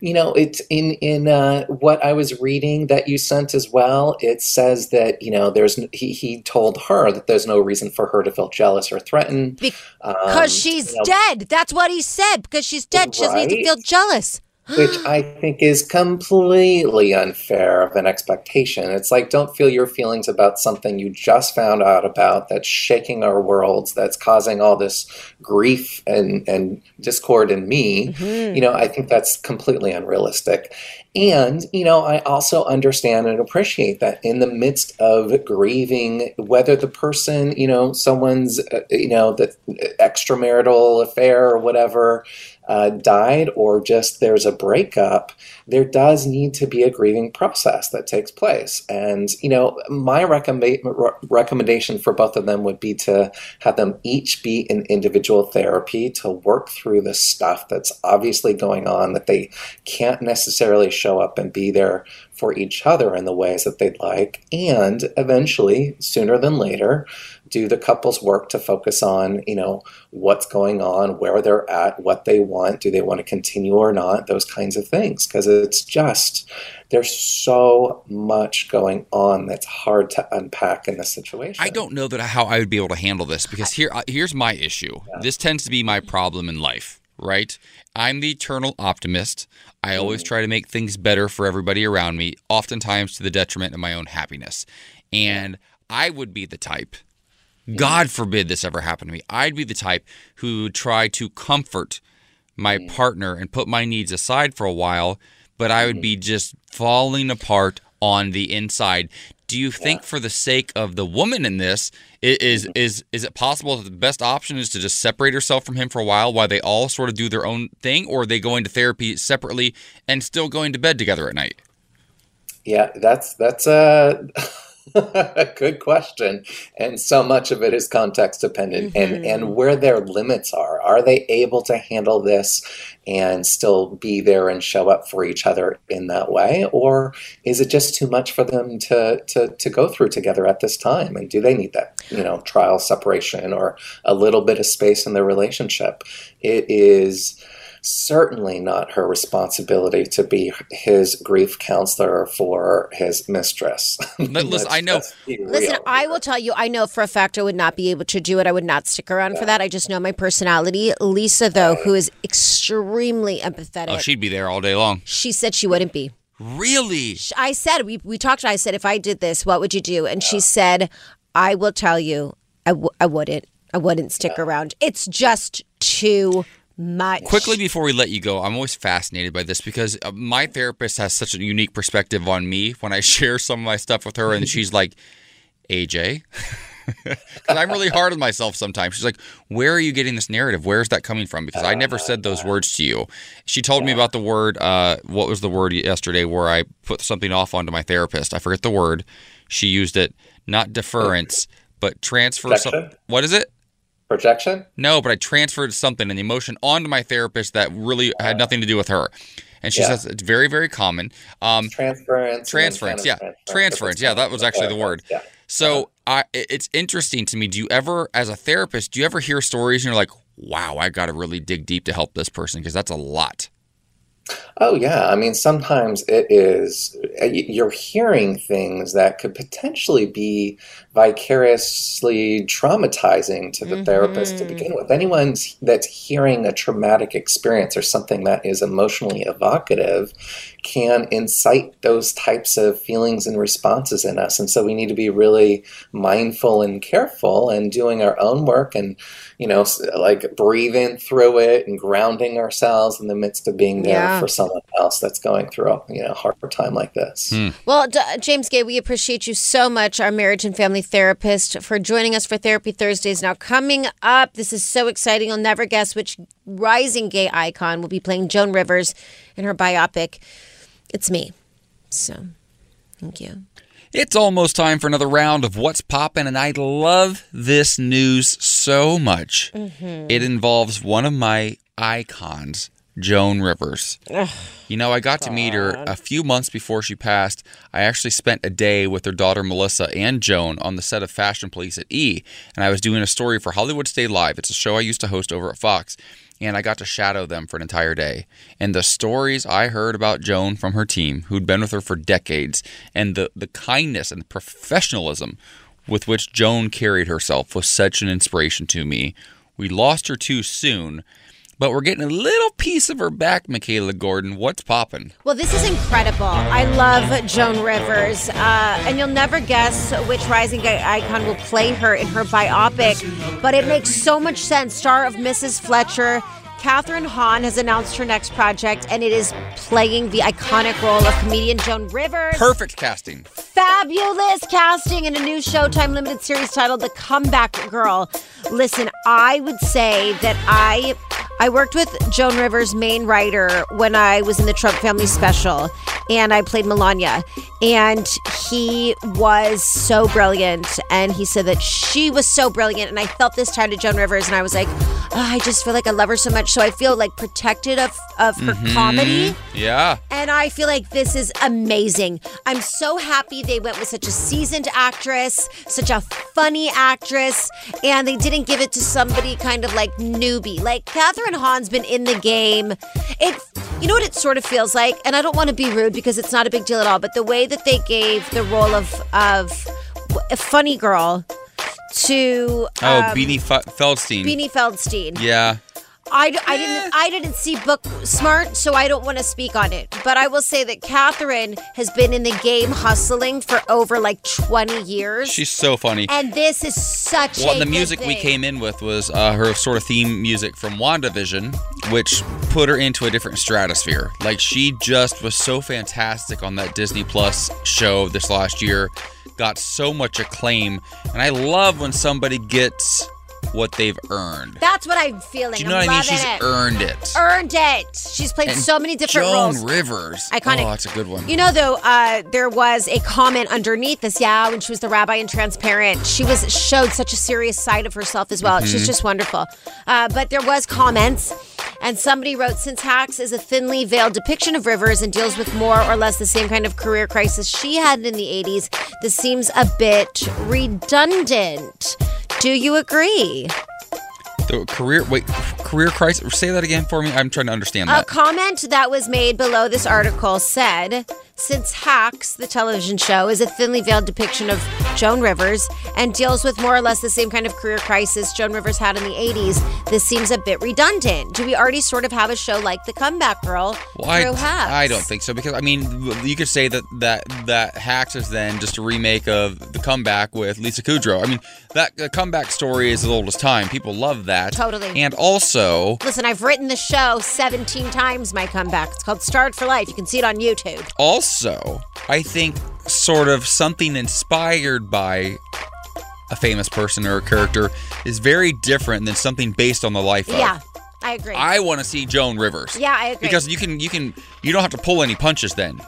You know, it's in in uh, what I was reading that you sent as well. It says that you know there's he he told her that there's no reason for her to feel jealous or threatened Because um, she's you know, dead. That's what he said. Because she's dead. She doesn't need to feel jealous. Which I think is completely unfair of an expectation. It's like don't feel your feelings about something you just found out about that's shaking our worlds, that's causing all this grief and, and discord in me. You know, I think that's completely unrealistic. And, you know, I also understand and appreciate that in the midst of grieving, whether the person, you know, someone's, uh, you know, the extramarital affair or whatever, uh, died or just there's a breakup, there does need to be a grieving process that takes place. And, you know, my recommend- re- recommendation for both of them would be to have them each be in individual therapy to work through the stuff that's obviously going on that they can't necessarily show up and be there for each other in the ways that they'd like. And eventually, sooner than later, do the couples work to focus on, you know, what's going on, where they're at, what they want, do they want to continue or not, those kinds of things. Because it's just, there's so much going on that's hard to unpack in this situation. I don't know that how I would be able to handle this because here uh, here's my issue. This tends to be my problem in life, right? I'm the eternal optimist. I always try to make things better for everybody around me, oftentimes to the detriment of my own happiness. And I would be the type God forbid this ever happened to me. I'd be the type who would try to comfort my partner and put my needs aside for a while, but I would be just falling apart on the inside. Do you think, for the sake of the woman in this, is is is it possible that the best option is to just separate herself from him for a while while they all sort of do their own thing, or are they going to therapy separately and still going to bed together at night? Yeah, that's that's uh <laughs> <laughs> Good question. And so much of it is context dependent and, mm-hmm. and where their limits are. Are they able to handle this and still be there and show up for each other in that way? Or is it just too much for them to, to, to go through together at this time? And do they need that, you know, trial separation or a little bit of space in their relationship? It is certainly not her responsibility to be his grief counselor for his mistress. <laughs> Listen, I know. Listen, real. I will tell you, I know for a fact I would not be able to do it. I would not stick around for that. I just know my personality. Lisa, though, who is extremely empathetic, Oh, she'd be there all day long. she said she wouldn't be. Really? I said, we, we talked, I said, if I did this, what would you do? And she said, I will tell you, I w- I wouldn't. I wouldn't stick around. It's just too much. Quickly before we let you go, I'm always fascinated by this because uh, my therapist has such a unique perspective on me when I <laughs> share some of my stuff with her, and she's <laughs> like, AJ. Because <laughs> I'm really hard on myself sometimes. She's like, Where are you getting this narrative? Where's that coming from? Because I never said those words to you. She told me about the word, uh, what was the word yesterday where I put something off onto my therapist? I forget the word. She used it, not deference, but transfer. Some, what is it? Projection? No, but I transferred something, an emotion, onto my therapist that really had nothing to do with her. And she Yeah. says it's very, very common. Um, Transference. transference, yeah, counter- transference, yeah, that was actually the word. Yeah. So I, it's interesting to me. Do you ever, as a therapist, do you ever hear stories and you're like, "Wow, I got to really dig deep to help this person because that's a lot." Oh, yeah. I mean, sometimes it is, uh, you're hearing things that could potentially be vicariously traumatizing to the therapist to begin with. Anyone that's hearing a traumatic experience or something that is emotionally evocative can incite those types of feelings and responses in us. And so we need to be really mindful and careful and doing our own work and, you know, like breathing through it and grounding ourselves in the midst of being there Yeah. for someone else that's going through a, you know, hard time like this. Hmm. Well, D- James Gay, we appreciate you so much, our marriage and family therapist, for joining us for Therapy Thursdays. Now, coming up, this is so exciting. You'll never guess which rising gay icon will be playing Joan Rivers in her biopic. It's me. So, thank you. It's almost time for another round of What's Poppin', and I love this news so much. Mm-hmm. It involves one of my icons, Joan Rivers. You know, I got to meet her a few months before she passed. I actually spent a day with her daughter Melissa and Joan on the set of Fashion Police at E, and I was doing a story for Hollywood Stay Live. It's a show I used to host over at Fox, and I got to shadow them for an entire day. And the stories I heard about Joan from her team, who'd been with her for decades, and the, the kindness and professionalism with which Joan carried herself was such an inspiration to me. We lost her too soon, but we're getting a little piece of her back, Michaela Gordon. What's poppin'? Well, this is incredible. I love Joan Rivers, uh, and you'll never guess which rising icon will play her in her biopic, but it makes so much sense. Star of Mrs. Fletcher, Kathryn Hahn has announced her next project, and it is playing the iconic role of comedian Joan Rivers. Perfect casting. Fabulous casting in a new Showtime limited series titled The Comeback Girl. Listen, I would say that I I worked with Joan Rivers' main writer when I was in the Trump Family Special, and I played Melania. And he was so brilliant, and he said that she was so brilliant. And I felt this time to Joan Rivers, and I was like, "Oh, I just feel like I love her so much. So I feel like protected of of her mm-hmm. comedy. Yeah. And I feel like this is amazing. I'm so happy they went with such a seasoned actress, such a funny actress, and they didn't give it to somebody kind of like newbie. Like Kathryn Hahn's been in the game. It, you know what it sort of feels like, and I don't want to be rude because it's not a big deal at all. But the way that they gave the role of of a funny girl to Oh, um, Beanie F- Feldstein. Beanie Feldstein. Yeah. I, I didn't I didn't see book smart, so I don't want to speak on it. But I will say that Kathryn has been in the game hustling for over like 20 years. She's so funny. and this is such Well, a and the good music we came in with was uh, her sort of theme music from WandaVision, which put her into a different stratosphere. Like she just was so fantastic on that Disney Plus show this last year, got so much acclaim, and I love when somebody gets what they've earned. That's what I'm feeling. Do you know I'm what I mean? She's it. earned it. Earned it. She's played And so many different Joan roles. Rivers. Iconic. Oh, that's a good one. You know, though, uh, there was a comment underneath this. Yeah, when she was the rabbi in Transparent, she was showed such a serious side of herself as well. She's Mhm. just wonderful. Uh, but there was comments, and somebody wrote, "Since Hacks is a thinly veiled depiction of Rivers and deals with more or less the same kind of career crisis she had in the '80s, this seems a bit redundant." Do you agree? The career wait, career crisis. Say that again for me. I'm trying to understand that. A comment that was made below this article said, since Hacks, the television show, is a thinly veiled depiction of Joan Rivers and deals with more or less the same kind of career crisis Joan Rivers had in the 80s, this seems a bit redundant. Do we already sort of have a show like The Comeback Girl Well, I? I don't think so because I mean you could say that that that Hacks is then just a remake of the comeback with Lisa Kudrow. I mean that the comeback story is as old as time. People love that. Totally. And also Listen, I've written the show 17 times, my comeback. It's called Starred for Life. You can see it on YouTube. also I think sort of something inspired by a famous person or a character is very different than something based on the life of. Yeah, I agree. I want to see Joan Rivers. Yeah, I agree. Because you can you can you don't have to pull any punches then.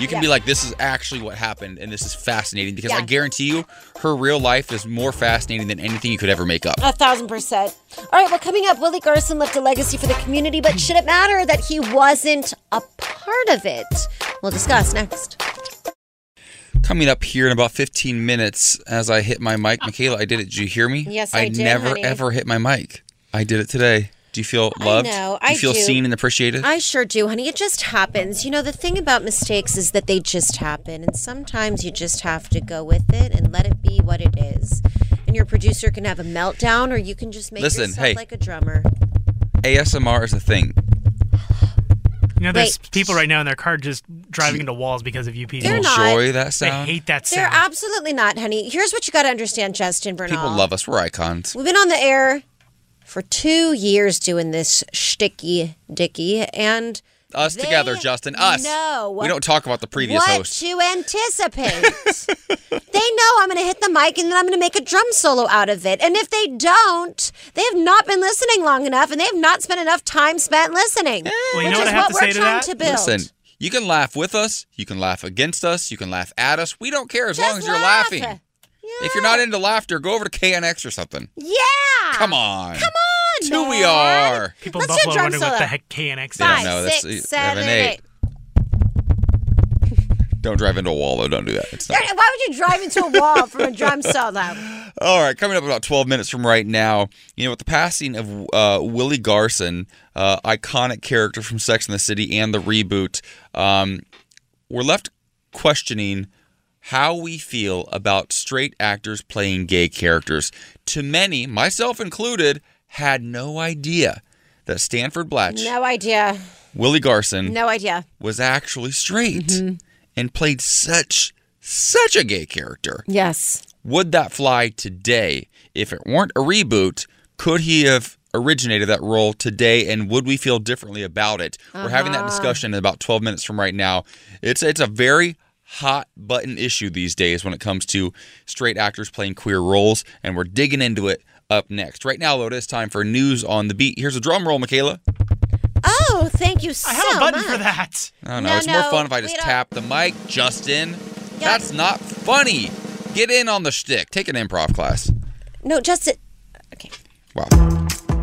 You can Yeah. be like, this is actually what happened, and this is fascinating because I guarantee you, her real life is more fascinating than anything you could ever make up. A thousand percent. All right, well, coming up, Willie Garson left a legacy for the community, but should it matter that he wasn't a part of it? We'll discuss next. Coming up here in about 15 minutes, as I hit my mic, Michaela, I did it. Did you hear me? Yes, I did, never honey. ever hit my mic. I did it today. Do you feel loved? I know, do you I feel do. seen and appreciated? I sure do, honey. It just happens. You know, the thing about mistakes is that they just happen, and sometimes you just have to go with it and let it be what it is. And your producer can have a meltdown, or you can just make Listen, yourself hey. like a drummer. ASMR is a thing. You know, there's Wait. people right now in their car just driving into walls because of UPD. They're not. Enjoy that sound. They hate that sound. They're absolutely not, honey. Here's what you got to understand, Justin Bernal. People love us. We're icons. We've been on the air for two years doing this shticky dicky, and Us they together, Justin. Us. No. We don't talk about the previous what host. to anticipate. <laughs> they know I'm going to hit the mic and then I'm going to make a drum solo out of it. And if they don't, they have not been listening long enough, and they have not spent enough time spent listening. Eh. Well, you which know what is I have what to we're say to trying that? to build. Listen, you can laugh with us, you can laugh against us, you can laugh at us. We don't care as long Just as you're laugh. laughing. If you're not into laughter, go over to KNX or something. Yeah. Come on. Come on. It's who we are. People Let's in do Buffalo drum wondering what solo. the heck KNX They don't is. know. That's- Six, they have eight. eight. <laughs> Don't drive into a wall, though. Don't do that. It's not. Why would you drive into a wall from a drum <laughs> solo? All right, coming up about 12 minutes from right now, you know, with the passing of uh, Willie Garson, uh, iconic character from Sex and the City and the reboot, um, we're left questioning how we feel about straight actors playing gay characters. To many, myself included, had no idea that Stanford Blatch, No idea. Willie Garson, No idea. was actually straight and played such such a gay character. Yes. Would that fly today? If it weren't a reboot, could he have originated that role today and would we feel differently about it? We're having that Uh-huh. discussion in about 12 minutes from right now. It's it's a very hot button issue these days when it comes to straight actors playing queer roles and we're digging into it up next. Right now though, it is time for news on the beat. Here's a drum roll, Michaela. Oh, thank you so much. I have a button much. for that. I don't know. No, it's more fun if I just tap the mic, Justin. That's not funny. Get in on the shtick. Take an improv class. No, Justin. Okay. Wow.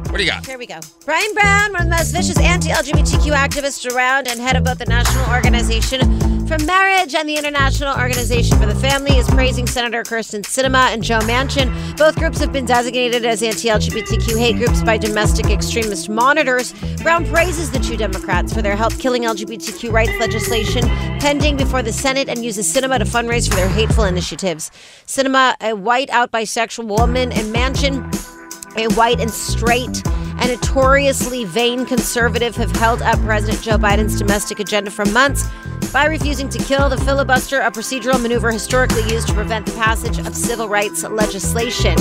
What do you got? Here we go. Brian Brown, one of the most vicious anti LGBTQ activists around and head of both the National Organization for Marriage and the International Organization for the Family, is praising Senator Kyrsten Sinema and Joe Manchin. Both groups have been designated as anti LGBTQ hate groups by domestic extremist monitors. Brown praises the two Democrats for their help killing LGBTQ rights legislation pending before the Senate and uses Sinema to fundraise for their hateful initiatives. Sinema, a white out bisexual woman, and Manchin, a white and straight and notoriously vain conservative have held up President Joe Biden's domestic agenda for months by refusing to kill the filibuster, a procedural maneuver historically used to prevent the passage of civil rights legislation.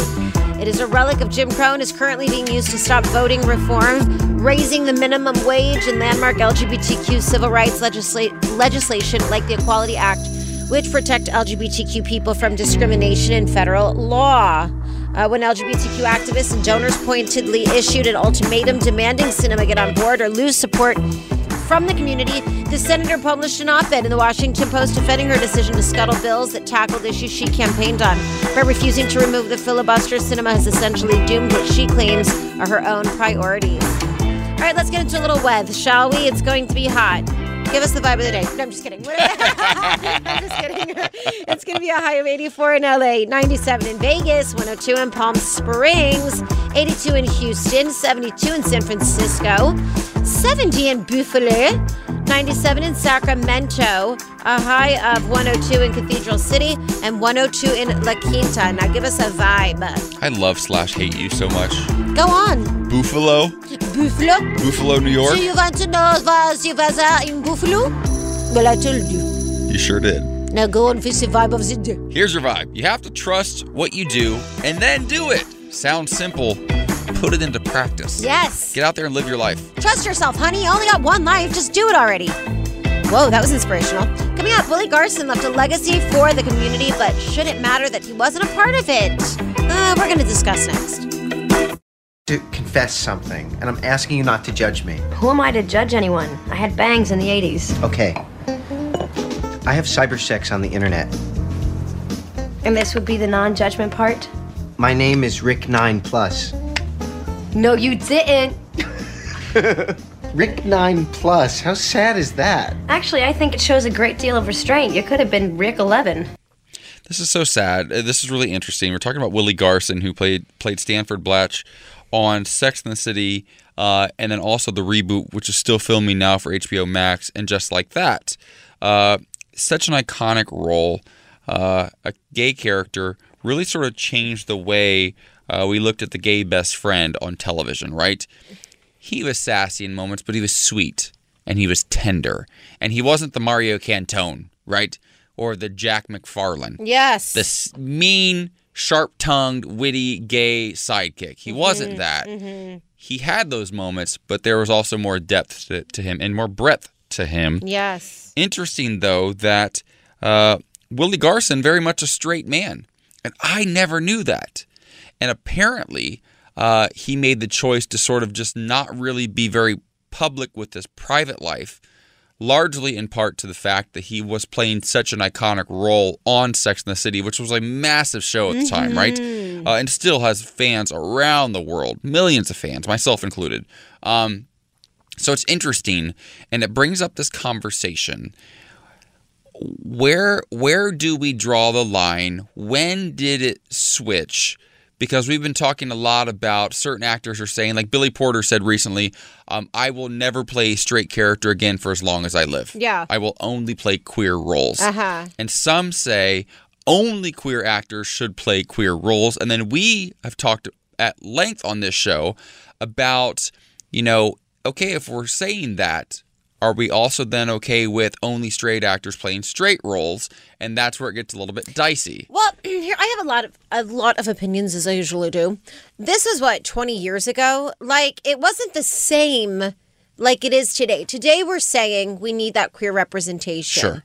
It is a relic of Jim Crow and is currently being used to stop voting reform, raising the minimum wage, and landmark LGBTQ civil rights legisla- legislation like the Equality Act, which protect LGBTQ people from discrimination in federal law. Uh, when LGBTQ activists and donors pointedly issued an ultimatum demanding Sinema get on board or lose support from the community, the senator published an op ed in the Washington Post defending her decision to scuttle bills that tackled issues she campaigned on. By refusing to remove the filibuster, Sinema has essentially doomed what she claims are her own priorities. All right, let's get into a little weather, shall we? It's going to be hot. Give us the vibe of the day. No, I'm just kidding. <laughs> I'm just kidding. <laughs> It's going to be a high of 84 in LA, 97 in Vegas, 102 in Palm Springs, 82 in Houston, 72 in San Francisco, 70 in Buffalo, 97 in Sacramento, a high of 102 in Cathedral City, and 102 in La Quinta. Now give us a vibe. I love slash hate you so much. Go on. Buffalo, Buffalo. Buffalo, New York. Do you want to know was you was in Buffalo? Well, I told you. You sure did. Now go and fix the vibe of the day. Here's your vibe. You have to trust what you do and then do it. Sounds simple. Put it into practice. Yes. Get out there and live your life. Trust yourself, honey. You only got one life. Just do it already. Whoa, that was inspirational. Coming up, Willie Garson left a legacy for the community, but should it matter that he wasn't a part of it? Uh, we're going to discuss next. To confess something, and I'm asking you not to judge me. Who am I to judge anyone? I had bangs in the 80s. Okay. I have cyber sex on the internet. And this would be the non judgment part? My name is Rick Nine Plus. No, you didn't. <laughs> Rick Nine Plus. How sad is that? Actually, I think it shows a great deal of restraint. You could have been Rick 11. This is so sad. Uh, This is really interesting. We're talking about Willie Garson, who played played Stanford Blatch on Sex and the City, uh, and then also the reboot, which is still filming now for HBO Max, and just like that, uh, such an iconic role. Uh, a gay character really sort of changed the way uh, we looked at the gay best friend on television. Right? He was sassy in moments, but he was sweet and he was tender, and he wasn't the Mario Cantone, right? Or the Jack McFarland Yes. this mean, sharp tongued, witty, gay sidekick. He wasn't Mhm, that. mhm. He had those moments, but there was also more depth to, to him and more breadth to him. Yes. Interesting, though, that uh, Willie Garson, very much a straight man. And I never knew that. And apparently, uh, he made the choice to sort of just not really be very public with his private life, largely in part to the fact that he was playing such an iconic role on Sex and the City, which was a massive show at the time, right? Mhm. Uh, and still has fans around the world, millions of fans, myself included. Um, so it's interesting, and it brings up this conversation. Where where do we draw the line? When did it switch? Because we've been talking a lot about certain actors are saying, like Billy Porter said recently, um, I will never play a straight character again for as long as I live. Yeah. I will only play queer roles. Uh-huh. And some say only queer actors should play queer roles. And then we have talked at length on this show about, you know, okay, if we're saying that, are we also then okay with only straight actors playing straight roles? And that's where it gets a little bit dicey. Well, <clears throat> here I have a lot of a lot of opinions as I usually do. This was what 20 years ago. Like it wasn't the same like it is today. Today we're saying we need that queer representation. Sure.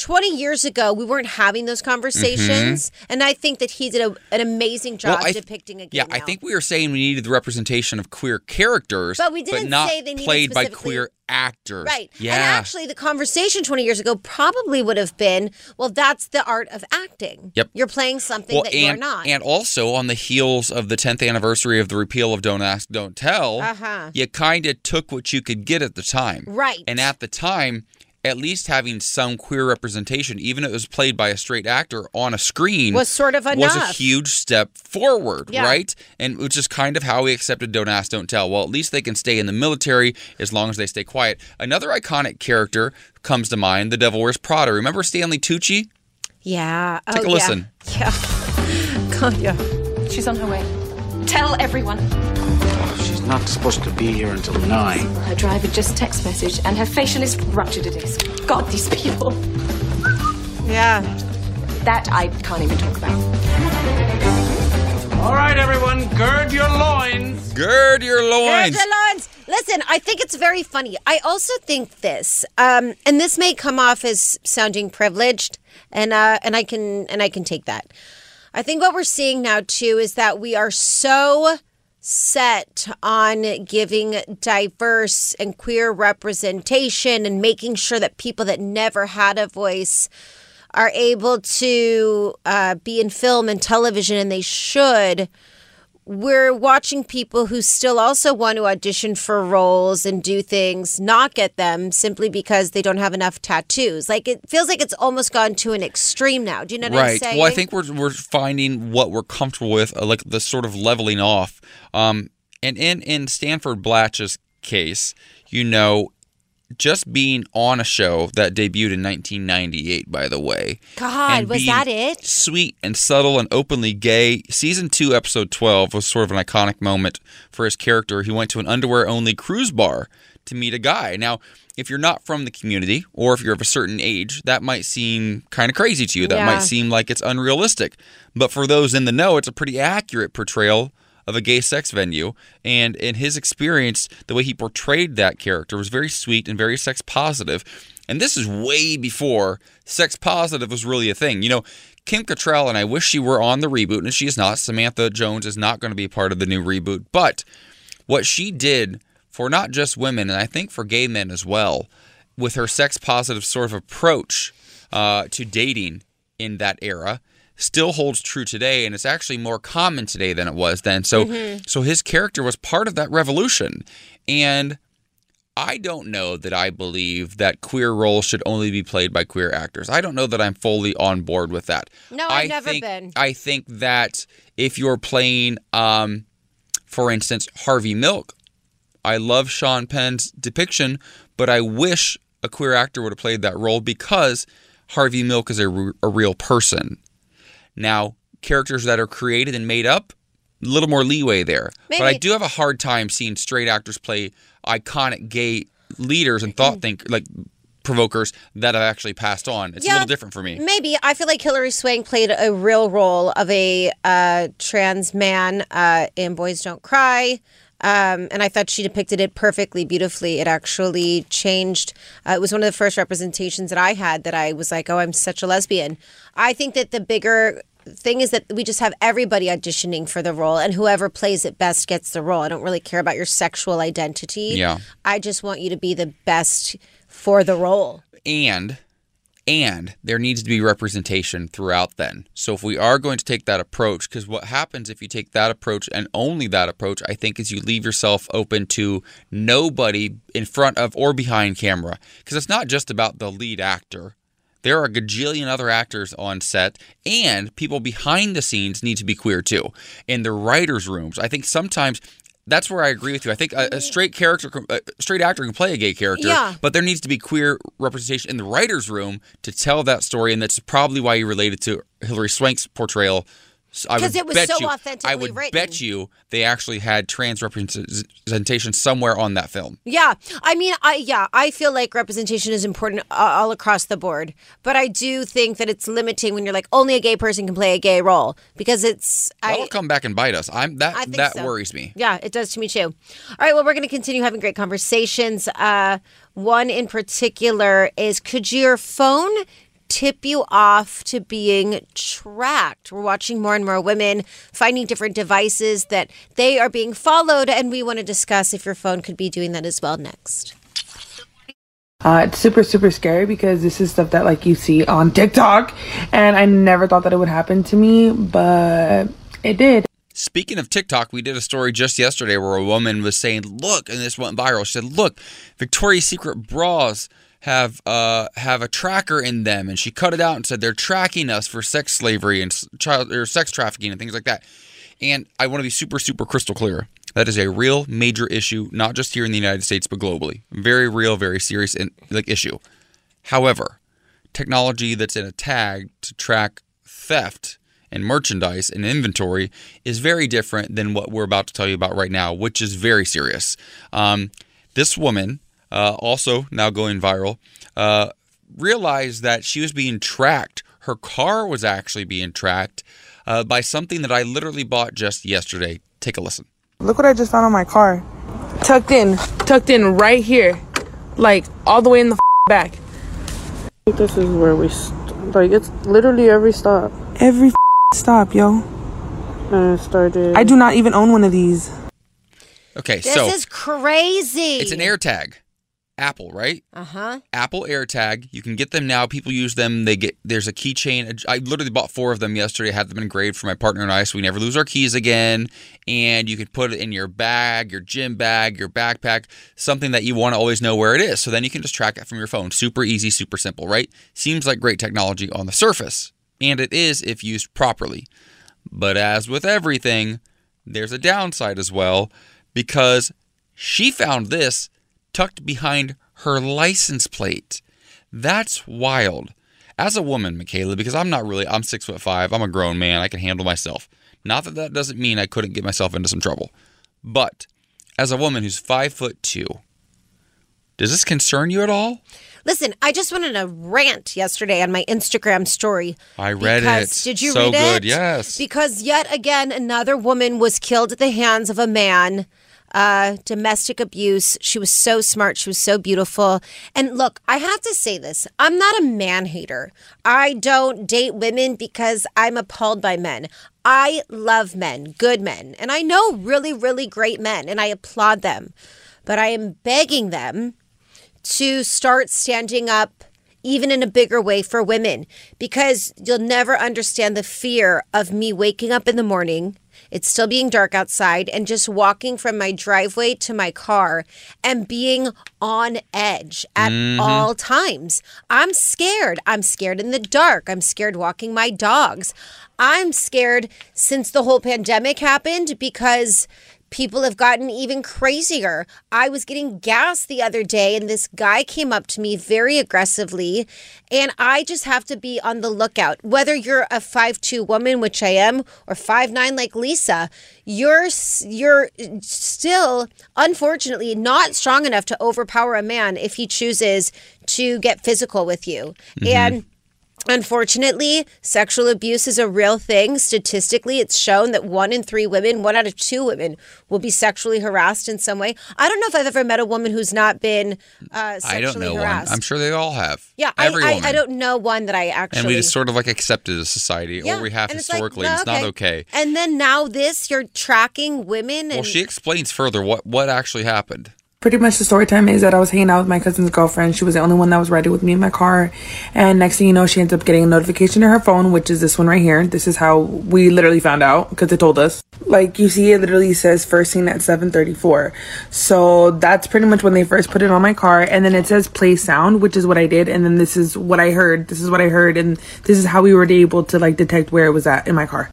20 years ago, we weren't having those conversations, and I think that he did a, an amazing job Mm-hmm. Well, th- depicting a gay Yeah, I think we were saying we needed the representation of queer characters, But we didn't not say they needed played by queer actors. Right. Yeah. And actually, the conversation 20 years ago probably would have been well, that's the art of acting. Yep. You're playing something that and, you're not. and also on the heels of the 10th anniversary of the repeal of Don't Ask, Don't Tell, Uh-huh. you kind of took what you could get at the time. Right. And at the time, at least having some queer representation, even if it was played by a straight actor on a screen, Was sort of enough. was a huge step forward, Yeah. right? And which is kind of how we accepted Don't Ask, Don't Tell. Well, at least they can stay in the military as long as they stay quiet. Another iconic character comes to mind: The Devil Wears Prada. Remember Stanley Tucci? yeah. Oh, Take oh, a listen. Yeah. yeah. <laughs> God, yeah. She's on her way. Tell everyone. She's not supposed to be here until nine. Her driver just text message and her facialist ruptured a disc. God, these people. Yeah. That I can't even talk about. All right, everyone, gird your loins. Gird your loins. Gird your loins. Listen, I think it's very funny. I also think this, um, and this may come off as sounding privileged, and uh, and I can and I can take that. I think what we're seeing now too is that we are so set on giving diverse and queer representation and making sure that people that never had a voice are able to uh, be in film and television, and they should. We're watching people who still also want to audition for roles and do things not get them simply because they don't have enough tattoos. Like it feels like it's almost gone to an extreme now. Do you know what I'm right. saying? Well, I think we're we're finding what we're comfortable with, uh, like the sort of leveling off. Um, and in in Stanford Blatch's case, you know, just being on a show that debuted in 1998, by the way. God, was that it? Sweet and subtle and openly gay. Season two, episode 12 was sort of an iconic moment for his character. He went to an underwear only cruise bar to meet a guy. Now, if you're not from the community or if you're of a certain age, that might seem kind of crazy to you. That Yeah. might seem like it's unrealistic. But for those in the know, it's a pretty accurate portrayal of a gay sex venue. And in his experience, the way he portrayed that character was very sweet and very sex positive. And this is way before sex positive was really a thing. You know, Kim Cattrall, and I wish she were on the reboot, and she is not. Samantha Jones is not going to be part of the new reboot. But what she did for not just women, and I think for gay men as well, with her sex positive sort of approach uh, to dating in that era, still holds true today, and it's actually more common today than it was then. So, Mhm. so his character was part of that revolution, and I don't know that I believe that queer roles should only be played by queer actors. I don't know that I'm fully on board with that. No, I I've never think, been. I think that if you're playing, um, for instance, Harvey Milk, I love Sean Penn's depiction, but I wish a queer actor would have played that role because Harvey Milk is a, re- a real person. Now, characters that are created and made up, a little more leeway there. But I do have a hard time seeing straight actors play iconic gay leaders and thought think like provokers that have actually passed on. It's a little different for me. Maybe I feel like Hilary Swank played a real role of a uh, trans man uh, in Boys Don't Cry. Um, and I thought she depicted it perfectly, beautifully. It actually changed. Uh, it was one of the first representations that I had that I was like, oh, I'm such a lesbian. I think that the bigger thing is that we just have everybody auditioning for the role, and whoever plays it best gets the role. I don't really care about your sexual identity. Yeah. I just want you to be the best for the role. and and there needs to be representation throughout then so if we are going to take that approach because what happens if you take that approach and only that approach i think is you leave yourself open to nobody in front of or behind camera because it's not just about the lead actor there are a gajillion other actors on set, and people behind the scenes need to be queer too. In the writers' rooms, I think sometimes that's where I agree with you. I think a, a mm-hmm. straight character, a straight actor can play a gay character, Yeah. but there needs to be queer representation in the writers' room to tell that story, and that's probably why you related to Hilary Swank's portrayal. S- I 'Cause would it was so you, I would written. bet you they actually had trans representation somewhere on that film. Yeah, I mean, I yeah, I feel like representation is important all across the board, but I do think that it's limiting when you're like only a gay person can play a gay role because it's That'll I. come back and bite us. I'm that that so. worries me. Yeah, it does to me too. All right, well, we're going to continue having great conversations. Uh, one in particular is could your phone tip you off to being tracked? We're watching more and more women finding different devices that they are being followed, and we want to discuss if your phone could be doing that as well next. Uh, it's super super scary because this is stuff that like you see on <laughs> TikTok, and I never thought that it would happen to me, but it did. Speaking of TikTok, we did a story just yesterday where a woman was saying, "Look," and this went viral. She said, "Look, Victoria's Secret bras have uh have a tracker in them," and she cut it out and said they're tracking us for sex slavery and child or sex trafficking and things like that. And I want to be super super crystal clear. That is a real major issue, not just here in the United States but globally. Very real, very serious and like issue. However, technology that's in a tag to track theft and merchandise and inventory is very different than what we're about to tell you about right now, which is very serious. Um, this woman, uh, also now going viral, uh, realized that she was being tracked. Her car was actually being tracked uh, by something that I literally bought just yesterday. Take a listen. Look what I just found on my car, tucked in, tucked in right here, like all the way in the back. This is where we, st- like, it's literally every stop. Every Stop, yo. I started. I do not even own one of these. Okay, This so This is crazy. it's an AirTag. Apple, right? Uh huh. Apple AirTag. You can get them now. People use them. They get there's a keychain. I literally bought four of them yesterday. I Had them engraved for my partner and I, so we never lose our keys again. And you can put it in your bag, your gym bag, your backpack, something that you want to always know where it is. So then you can just track it from your phone. Super easy, super simple, right? Seems like great technology on the surface, and it is if used properly. But as with everything, there's a downside as well because she found this tucked behind her license plate. That's wild. As a woman, Michaela, because I'm not really, I'm six foot five, I'm a grown man, I can handle myself. Not that that doesn't mean I couldn't get myself into some trouble. But as a woman who's five foot two, does this concern you at all? Listen, I just went on a rant yesterday on my Instagram story. I read because, it. Did you so read good, it? yes. Because yet again, another woman was killed at the hands of a man. Uh, domestic abuse. She was so smart. She was so beautiful. And look, I have to say this I'm not a man hater. I don't date women because I'm appalled by men. I love men, good men. And I know really, really great men, and I applaud them. But I am begging them to start standing up even in a bigger way for women because you'll never understand the fear of me waking up in the morning it's still being dark outside and just walking from my driveway to my car and being on edge at Mhm. all times. I'm scared. I'm scared in the dark. I'm scared walking my dogs. I'm scared since the whole pandemic happened because people have gotten even crazier. I was getting gas the other day and this guy came up to me very aggressively and I just have to be on the lookout. Whether you're a 5'2 woman, which I am, or 5'9 like Lisa, you're you're still unfortunately not strong enough to overpower a man if he chooses to get physical with you. Mm-hmm. And Unfortunately, sexual abuse is a real thing. Statistically, it's shown that one in three women, one out of two women, will be sexually harassed in some way. I don't know if I've ever met a woman who's not been uh, sexually I don't know harassed. one. I'm sure they all have. yeah, I, Every I, woman. I don't know one that I actually. and we just sort of like accepted as society, Yeah, or we have and it's like, historically. no, it's not okay. And then now this, you're tracking women. And Well, she explains further what what actually happened. Pretty much the story time is that I was hanging out with my cousin's girlfriend. She was the only one that was riding with me in my car. And next thing you know, she ends up getting a notification to her phone, which is this one right here. This is how we literally found out because they told us. Like you see, it literally says first seen at 7:34. So that's pretty much when they first put it on my car. And then it says play sound, which is what I did. And then this is what I heard. This is what I heard, and this is how we were able to like detect where it was at in my car.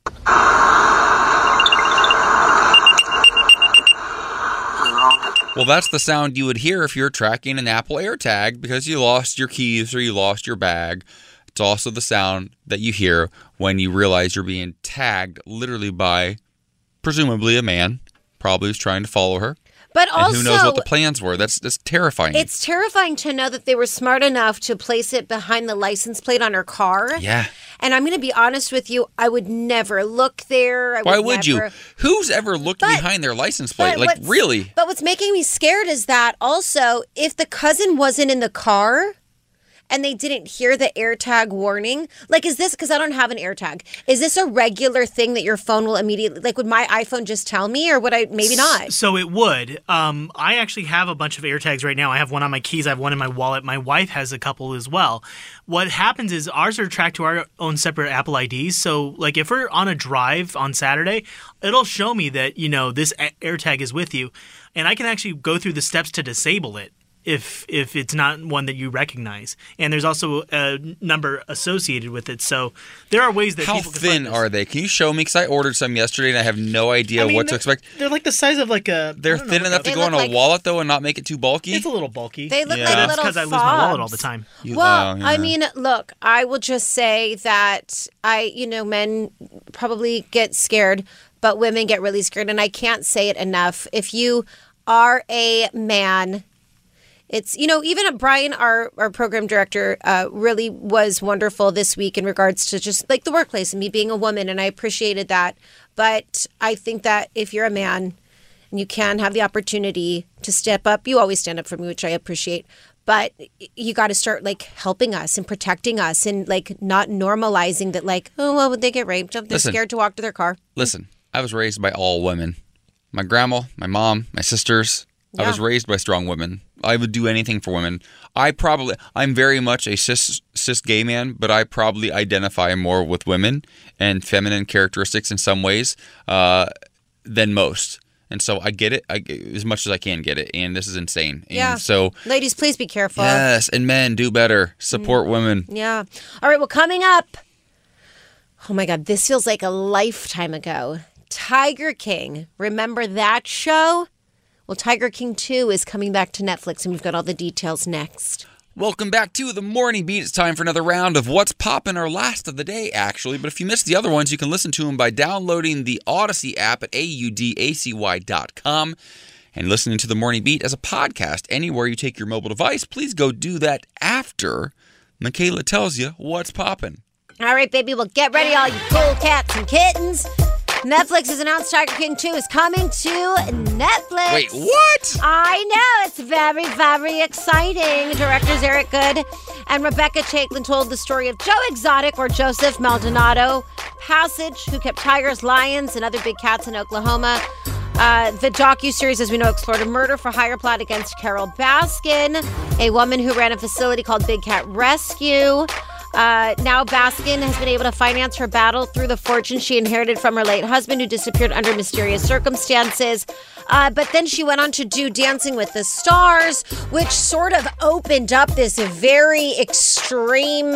Well, that's the sound you would hear if you're tracking an Apple AirTag because you lost your keys or you lost your bag. It's also the sound that you hear when you realize you're being tagged literally by presumably a man, probably who's trying to follow her. But and who knows what the plans were. That's that's terrifying. It's terrifying to know that they were smart enough to place it behind the license plate on her car. yeah. And I'm going to be honest with you, I would never look there. I Why would you? never- Who's ever looked behind their license plate? Like really? But what's making me scared is that also, if the cousin wasn't in the car and they didn't hear the AirTag warning, like, is this because I don't have an AirTag? Is this a regular thing that your phone will immediately, like, would my iPhone just tell me or would I maybe not? So it would. Um, I actually have a bunch of AirTags right now. I have one on my keys. I have one in my wallet. My wife has a couple as well. What happens is ours are tracked to our own separate Apple IDs. So, like, if we're on a drive on Saturday, it'll show me that you know this AirTag is with you, and I can actually go through the steps to disable it. If, if it's not one that you recognize, and there's also a number associated with it, so there are ways that How people can find thin are they? Can you show me? Because I ordered some yesterday and I have no idea I mean, what to expect. They're like the size of like a. They're thin enough to go in a wallet though and not make it too bulky. It's a little bulky. They look Yeah. like That's little because I lose my wallet all the time. You- well, oh, I mean, look, I will just say that I, you know, men probably get scared, but women get really scared. And I can't say it enough. If you are a man, it's, you know, even Brian, our, our program director, uh, really was wonderful this week in regards to just like the workplace and me being a woman. And I appreciated that. But I think that if you're a man and you can have the opportunity to step up, you always stand up for me, which I appreciate. but you got to start like helping us and protecting us and like not normalizing that like oh well would they get raped they're Listen. scared to walk to their car Listen, I was raised by all women. My grandma, my mom, my sisters. I was raised by strong women. I would do anything for women. I probably, I'm very much a cis, cis gay man, but I probably identify more with women and feminine characteristics in some ways uh, than most. And so I get it I, as much as I can get it. And this is insane. And yeah so, ladies please be careful yes, and men do better. Support women. Yeah. All right. Well, coming up. Oh my God, this feels like a lifetime ago. Tiger King. Remember that show? Well, Tiger King 2 is coming back to Netflix, and we've got all the details next. Welcome back to the Morning Beat. It's time for another round of What's Poppin', our last of the day, actually. But if you missed the other ones, you can listen to them by downloading the Audacy app at audacy.com and listening to the Morning Beat as a podcast anywhere you take your mobile device. Please go do that after Michaela tells you what's poppin'. All right, baby. Well, get ready, all you cool cats and kittens. Netflix has announced Tiger King 2 is coming to Netflix. Wait, what? I know. It's very, very exciting. Directors Eric Goode and Rebecca Chaiklin told the story of Joe Exotic or Joseph Maldonado Passage, who kept tigers, lions, and other big cats in Oklahoma. Uh, the docu-series, as we know, explored a murder for hire plot against Carole Baskin, a woman who ran a facility called Big Cat Rescue. Uh, now Baskin has been able to finance her battle through the fortune she inherited from her late husband, who disappeared under mysterious circumstances. Uh, but then she went on to do Dancing with the Stars, which sort of opened up this very extreme.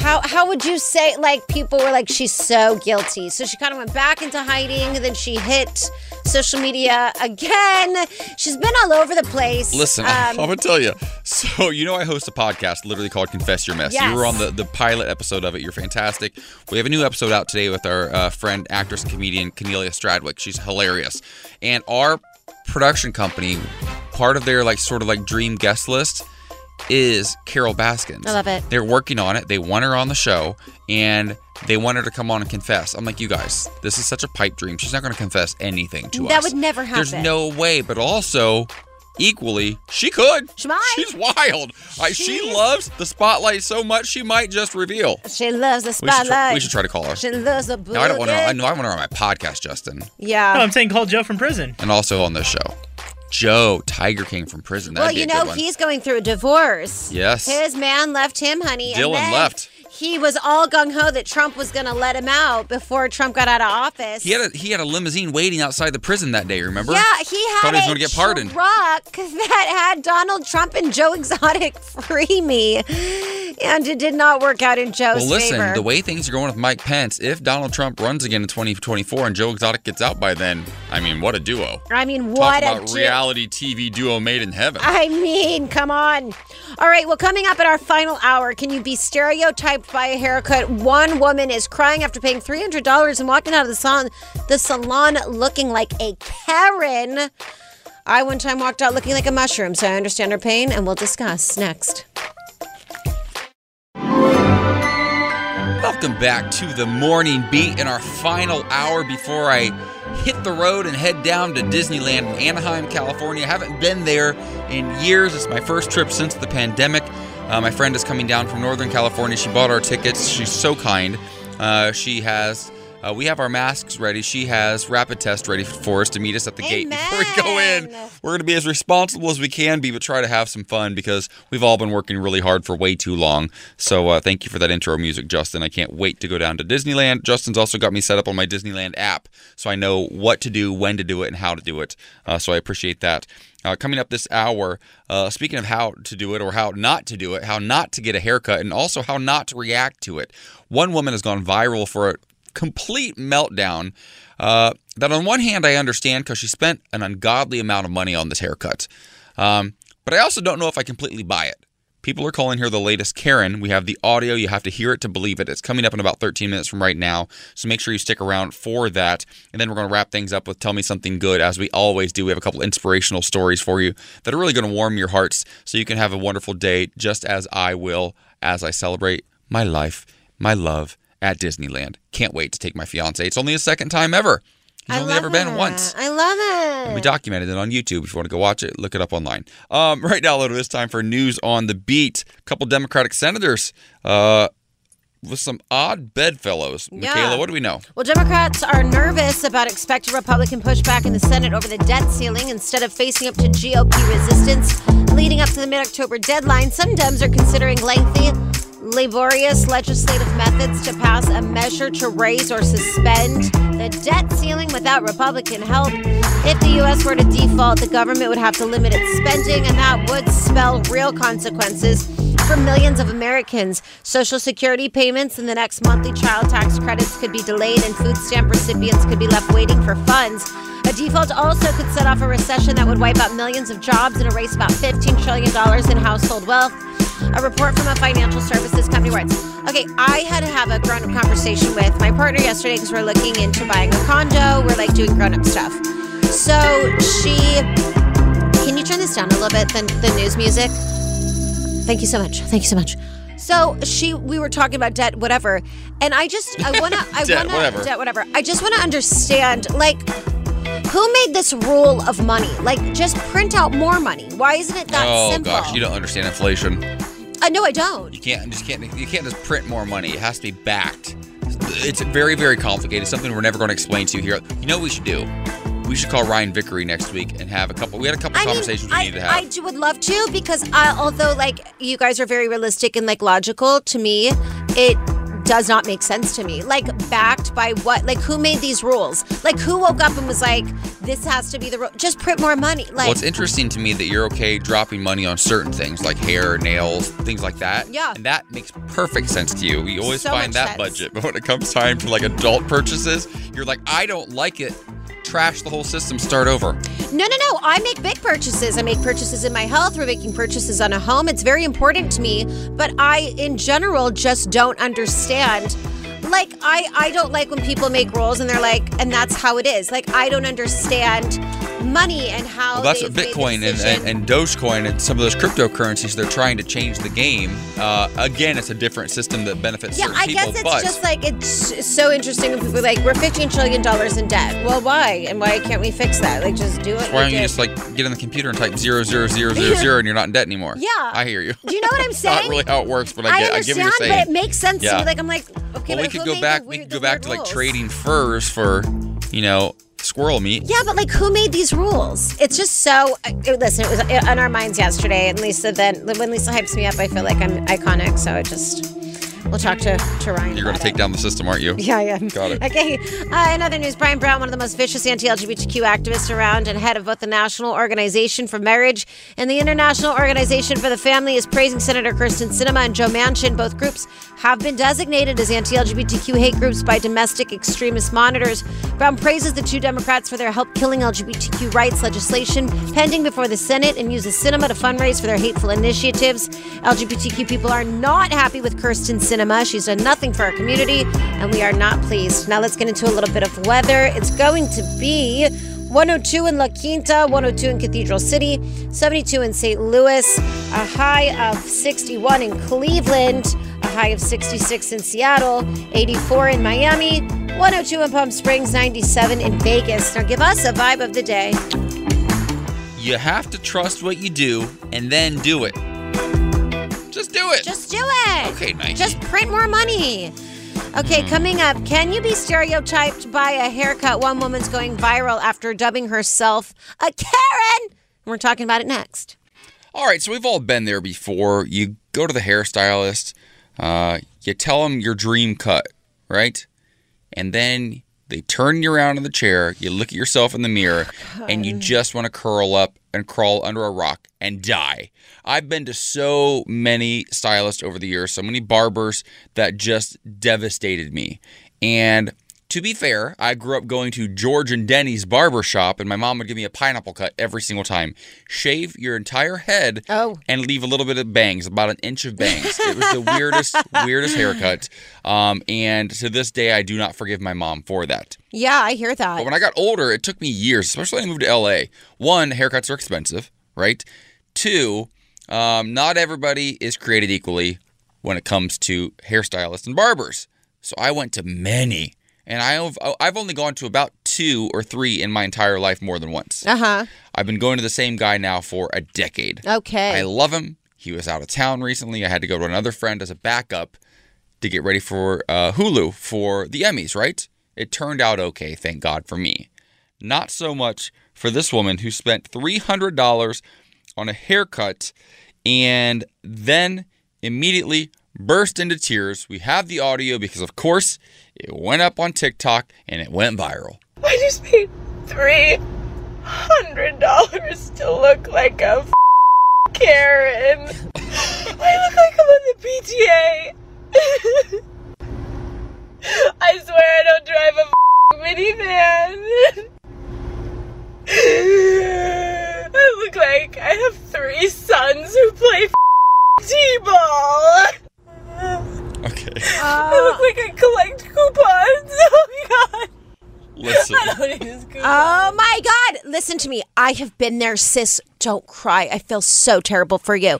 How, how would you say like people were like she's so guilty so she kind of went back into hiding then she hit social media again she's been all over the place Listen, <laughs> Um, I'm gonna tell you. So you know, I host a podcast literally called "Confess Your Mess." Yes. You were on the the pilot episode of it. You're fantastic. We have a new episode out today with our uh, friend, actress, and comedian Cornelia Stradwick. She's hilarious, and our production company, part of their like sort of like dream guest list is Carole Baskins. I love it. They're working on it. They want her on the show, and they want her to come on and confess. I'm like, you guys, this is such a pipe dream. She's not going to confess anything to That us. That would never happen. There's no way. But also, equally, she could. She might. She's wild. I, she loves the spotlight so much she might just reveal. she loves the We should, try, spotlight we should try to call her. she loves the No, I don't want her. I know I want her on my podcast, Justin, yeah No, I'm saying call Joe from prison. and also on this show. Joe, Tiger King from prison. That'd well you know he's going through a divorce Yes. his man left him honey and Dylan left. He was all gung-ho that trump was going to let him out before trump got out of office He had a he had a limousine waiting outside the prison that day. Remember? Yeah, he had Thought he was a gonna get pardoned. truck <laughs> that had Donald Trump and Joe Exotic <laughs> free me, and it did not work out in Joe's Well, listen, favor. the way things are going with Mike Pence, if Donald Trump runs again in 2024 and Joe Exotic gets out by then, I mean, what a duo. I mean, Talk what a about du- reality TV duo made in heaven. I mean, come on. All right, well, coming up in our final hour, can you be stereotyped by a haircut? One woman is crying after paying $300 and walking out of the salon, the salon looking like a Karen. I one time walked out looking like a mushroom, so I understand her pain, and we'll discuss next. Welcome back to the morning beat in our final hour before I hit the road and head down to Disneyland in Anaheim, California. Haven't been there in years. It's my first trip since the pandemic. Uh, my friend is coming down from Northern California. She bought our tickets. She's so kind. Uh, she has. Uh, we have our masks ready. She has rapid test ready for us to meet us at the gate before we go in. We're going to be as responsible as we can be, but try to have some fun because we've all been working really hard for way too long. So uh, thank you for that intro music, Justin. I can't wait to go down to Disneyland. Justin's also got me set up on my Disneyland app, so I know what to do, when to do it, and how to do it. Uh, so I appreciate that. Uh, coming up this hour, uh, speaking of how to do it or how not to do it, how not to get a haircut, and also how not to react to it. One woman has gone viral for a complete meltdown. Uh, that on one hand I understand because she spent an ungodly amount of money on this haircut, um, but I also don't know if I completely buy it. People are calling her the latest Karen. We have the audio. You have to hear it to believe it. It's coming up in about 13 minutes from right now. So make sure you stick around for that. And then we're going to wrap things up with Tell Me Something Good, as we always do. We have a couple inspirational stories for you that are really going to warm your hearts so you can have a wonderful day, just as I will as I celebrate my life, my love at Disneyland. Can't wait to take my fiance. It's only a second time ever. He's I only ever been once. I love it. And we documented it on YouTube. If you want to go watch it, look it up online. Um, <laughs> right now, Lodo, it's time for news on the beat. A couple Democratic senators uh, with some odd bedfellows. Yeah. Michaela, what do we know? Well, Democrats are nervous about expected Republican pushback in the Senate over the debt ceiling instead of facing up to GOP resistance leading up to the mid October deadline. Some Dems are considering lengthy, laborious legislative methods to pass a measure to raise or suspend the debt ceiling without Republican help. If the U.S. were to default, the government would have to limit its spending, and that would spell real consequences for millions of Americans. Social Security payments and the next monthly child tax credits could be delayed, and food stamp recipients could be left waiting for funds. A default also could set off a recession that would wipe out millions of jobs and erase about $15 trillion in household wealth. A report from a financial services company writes Okay, I had to have a grown up conversation with my partner yesterday because we're looking into buying a condo. We're like doing grown up stuff. So she. Can you turn this down a little bit, the, the news music? Thank you so much. Thank you so much. So she, we were talking about debt, whatever, and I just, I wanna, I <laughs> Debt, wanna, whatever. debt, whatever. I just wanna understand, like, who made this rule of money? Like, just print out more money. Why isn't it that simple? oh simple? gosh, you don't understand inflation. uh, no, I don't. You can't just can't you can't just print more money. It has to be backed. It's very very complicated. Something we're never going to explain to you here. You know what we should do? We should call Ryan Vickery next week and have a couple. We had a couple I mean, conversations we I, need to have. I would love to because I, although like you guys are very realistic and like logical to me, it does not make sense to me. Like backed by what? Like who made these rules? Like who woke up and was like, this has to be the rule? Just print more money. Like well, it's interesting to me that you're okay dropping money on certain things like hair, nails, things like that. Yeah. And that makes perfect sense to you. We always So find that sense. budget. But when it comes time to like adult purchases, you're like, I don't like it. Trash the whole system, start over. No, no, no. I make big purchases. I make purchases in my health. We're making purchases on a home. It's very important to me. But I, in general, just don't understand. Like, I, I don't like when people make rules and they're like, and that's how it is. Like, I don't understand money and how. Well, that's what Bitcoin and, and, and Dogecoin and some of those cryptocurrencies, they're trying to change the game. Uh, again, it's a different system that benefits Yeah, I people. guess it's but just like it's so interesting when people are like we're fifteen trillion dollars in debt. Well, why and why can't we fix that? Like, just do it. why don't you just like get on the computer and type zero zero zero zero zero and you're not in debt anymore? <laughs> Yeah. I hear you. Do you know what I'm <laughs> saying? Not really how it works, but I get I, get understand, what you're saying. but it makes sense to Yeah. me. Like I'm like, okay, well, we could go back. the We could go back weird to like rules? trading furs for, you know, squirrel meat. Yeah, but like, who made these rules? It's just so. uh, Listen, it was on our minds yesterday, and Lisa. Then when Lisa hypes me up, I feel like I'm iconic. So it just. We'll talk to, to Ryan. You're going to take it. down the system, aren't you? Yeah, I yeah. Got it. Okay. Uh, in other news, Brian Brown, one of the most vicious anti LGBTQ activists around and head of both the National Organization for Marriage and the International Organization for the Family, is praising Senator Kyrsten Sinema and Joe Manchin. Both groups have been designated as anti LGBTQ hate groups by domestic extremist monitors. Brown praises the two Democrats for their help killing LGBTQ rights legislation pending before the Senate and uses Sinema to fundraise for their hateful initiatives. LGBTQ people are not happy with Kyrsten Sinema. She's done nothing for our community, and we are not pleased. Now let's get into a little bit of weather. It's going to be 102 in La Quinta, 102 in Cathedral City, 72 in St. Louis, a high of 61 in Cleveland, a high of 66 in Seattle, 84 in Miami, 102 in Palm Springs, 97 in Vegas. Now give us a vibe of the day. You have to trust what you do and then do it. Just do it. Just do it. Okay, Nike. Just print more money. Okay, coming up, can you be stereotyped by a haircut? One woman's going viral after dubbing herself a Karen. We're talking about it next. All right, so we've all been there before. You go to the hairstylist, uh, you tell them your dream cut, right? And then they turn you around in the chair, you look at yourself in the mirror, and you just want to curl up and crawl under a rock and die. I've been to so many stylists over the years, so many barbers that just devastated me. And to be fair, I grew up going to George and Denny's barber shop, and my mom would give me a pineapple cut every single time. Shave your entire head Oh. and leave a little bit of bangs, about an inch of bangs. It was the <laughs> weirdest, weirdest haircut. Um, and to this day, I do not forgive my mom for that. Yeah, I hear But that. when I got older, it took me years, especially when I moved to LA. One, haircuts are expensive, right? Two, um, not everybody is created equally when it comes to hairstylists and barbers. So I went to many, And I've I've only gone to about two or three in my entire life more than once. Uh huh. I've been going to the same guy now for a decade. Okay. I love him. He was out of town recently. I had to go to another friend as a backup to get ready for uh, Hulu for the Emmys, right? It turned out okay, thank God for me. Not so much for this woman who spent $300 on a haircut and then immediately burst into tears. We have the audio because, of course, it went up on TikTok and it went viral. I just paid three hundred dollars to look like a f- Karen. I look like I'm on the PTA. <laughs> I swear I don't drive a minivan. I look like I have three sons who play t-ball. Okay. <laughs> I look like I collect coupons. <laughs> Oh god. Listen. <laughs> I don't use coupons. Oh my God. Listen to me. I have been there, sis. Don't cry. I feel so terrible for you.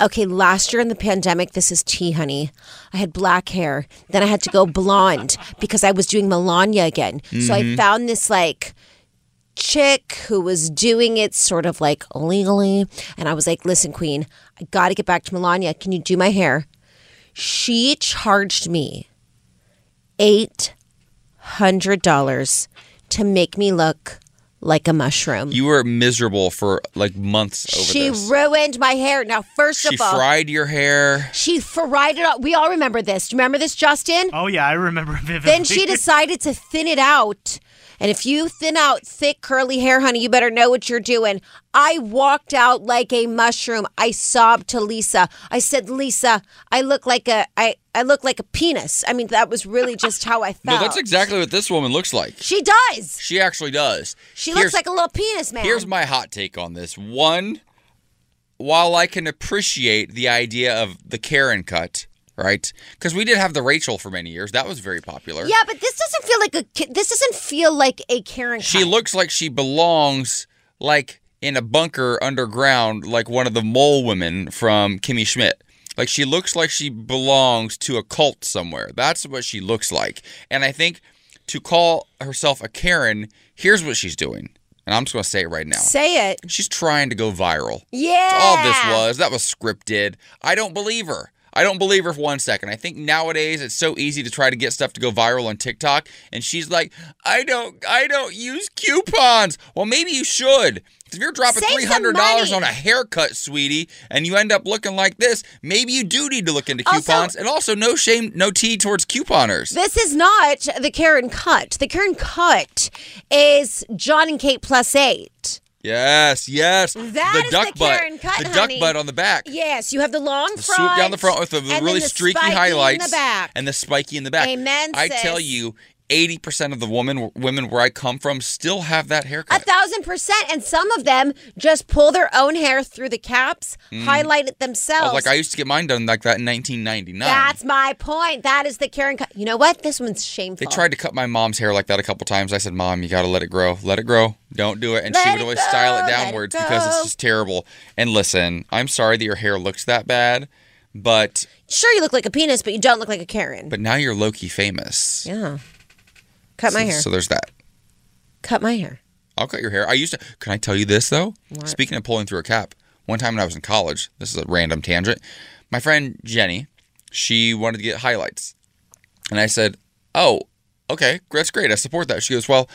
Okay, last year in the pandemic, this is tea, honey. I had black hair. Then I had to go blonde because I was doing Melania again. So I Mhm. found this like chick who was doing it sort of like illegally. And I was like, listen, Queen, I got to get back to Melania. Can you do my hair? She charged me $800 to make me look like a mushroom. You were miserable for like months over She this. ruined my hair. Now, first She of all, She fried your hair. she fried it up. We all remember this. Do you remember this, Justin? Oh yeah, I remember <laughs> vividly. Then she <laughs> decided to thin it out. And if you thin out thick curly hair, honey, you better know what you're doing. I walked out like a mushroom. I sobbed to Lisa. I said, "Lisa, I look like a I I look like a penis." I mean, that was really just how I <laughs> No, felt. that's exactly what this woman looks like. She does. She actually does. She Here's- looks like a little penis, man. Here's my hot take on this. One, while I can appreciate the idea of the Karen cut, right? Because we did have the Rachel for many years. That was very popular. yeah, but this doesn't feel like a this doesn't feel like a Karen. She looks like she belongs like in a bunker underground, like one of the mole women from Kimmy Schmidt. Like she looks like she belongs to a cult somewhere. That's what she looks like. And I think to call herself a Karen, here's what she's doing. And I'm just going to say it right now. Say it. She's trying to go viral. Yeah. That's all this was. That was scripted. I don't believe her. I don't believe her for one second. I think nowadays it's so easy to try to get stuff to go viral on TikTok, and she's like, "I don't, I don't use coupons." Well, maybe you should. If you're dropping three hundred dollars on a haircut, sweetie, and you end up looking like this, maybe you do need to look into Also- coupons. and also, no shame, no tea towards couponers. This is not the Karen cut. The Karen cut is Jon and Kate plus eight. Yes, yes. That the is duck the butt, Karen cut, the honey. duck butt on the back. Yes, you have the long the front, swoop down the front with the really the streaky highlights the back. and the spiky in the back. Amen, I tell sis. You, 80% of the women women where I come from still have that haircut. A thousand percent, and some of them just pull their own hair through the caps, Mm. highlight it themselves. was like I used to get mine done like that in 1999. That's my point. That is the Karen cut. You know what? This one's shameful. they tried to cut my mom's hair like that a couple times. I said, "Mom, you got to let it grow. Let it grow. Don't do it." And she would always style it let it downwards because it's just terrible. And listen, I'm sorry that your hair looks that bad, but Sure, you look like a penis, but you don't look like a Karen. but now you're loki famous. Yeah. Cut my So- hair. So there's that. Cut my hair. I'll cut your hair. I used to. Can I tell you this though? What? Speaking of pulling through a cap, one time when I was in college, this is a random tangent. My friend Jenny, she wanted to get highlights, and I said, "Oh, okay, that's great. I support that." She goes, "Well,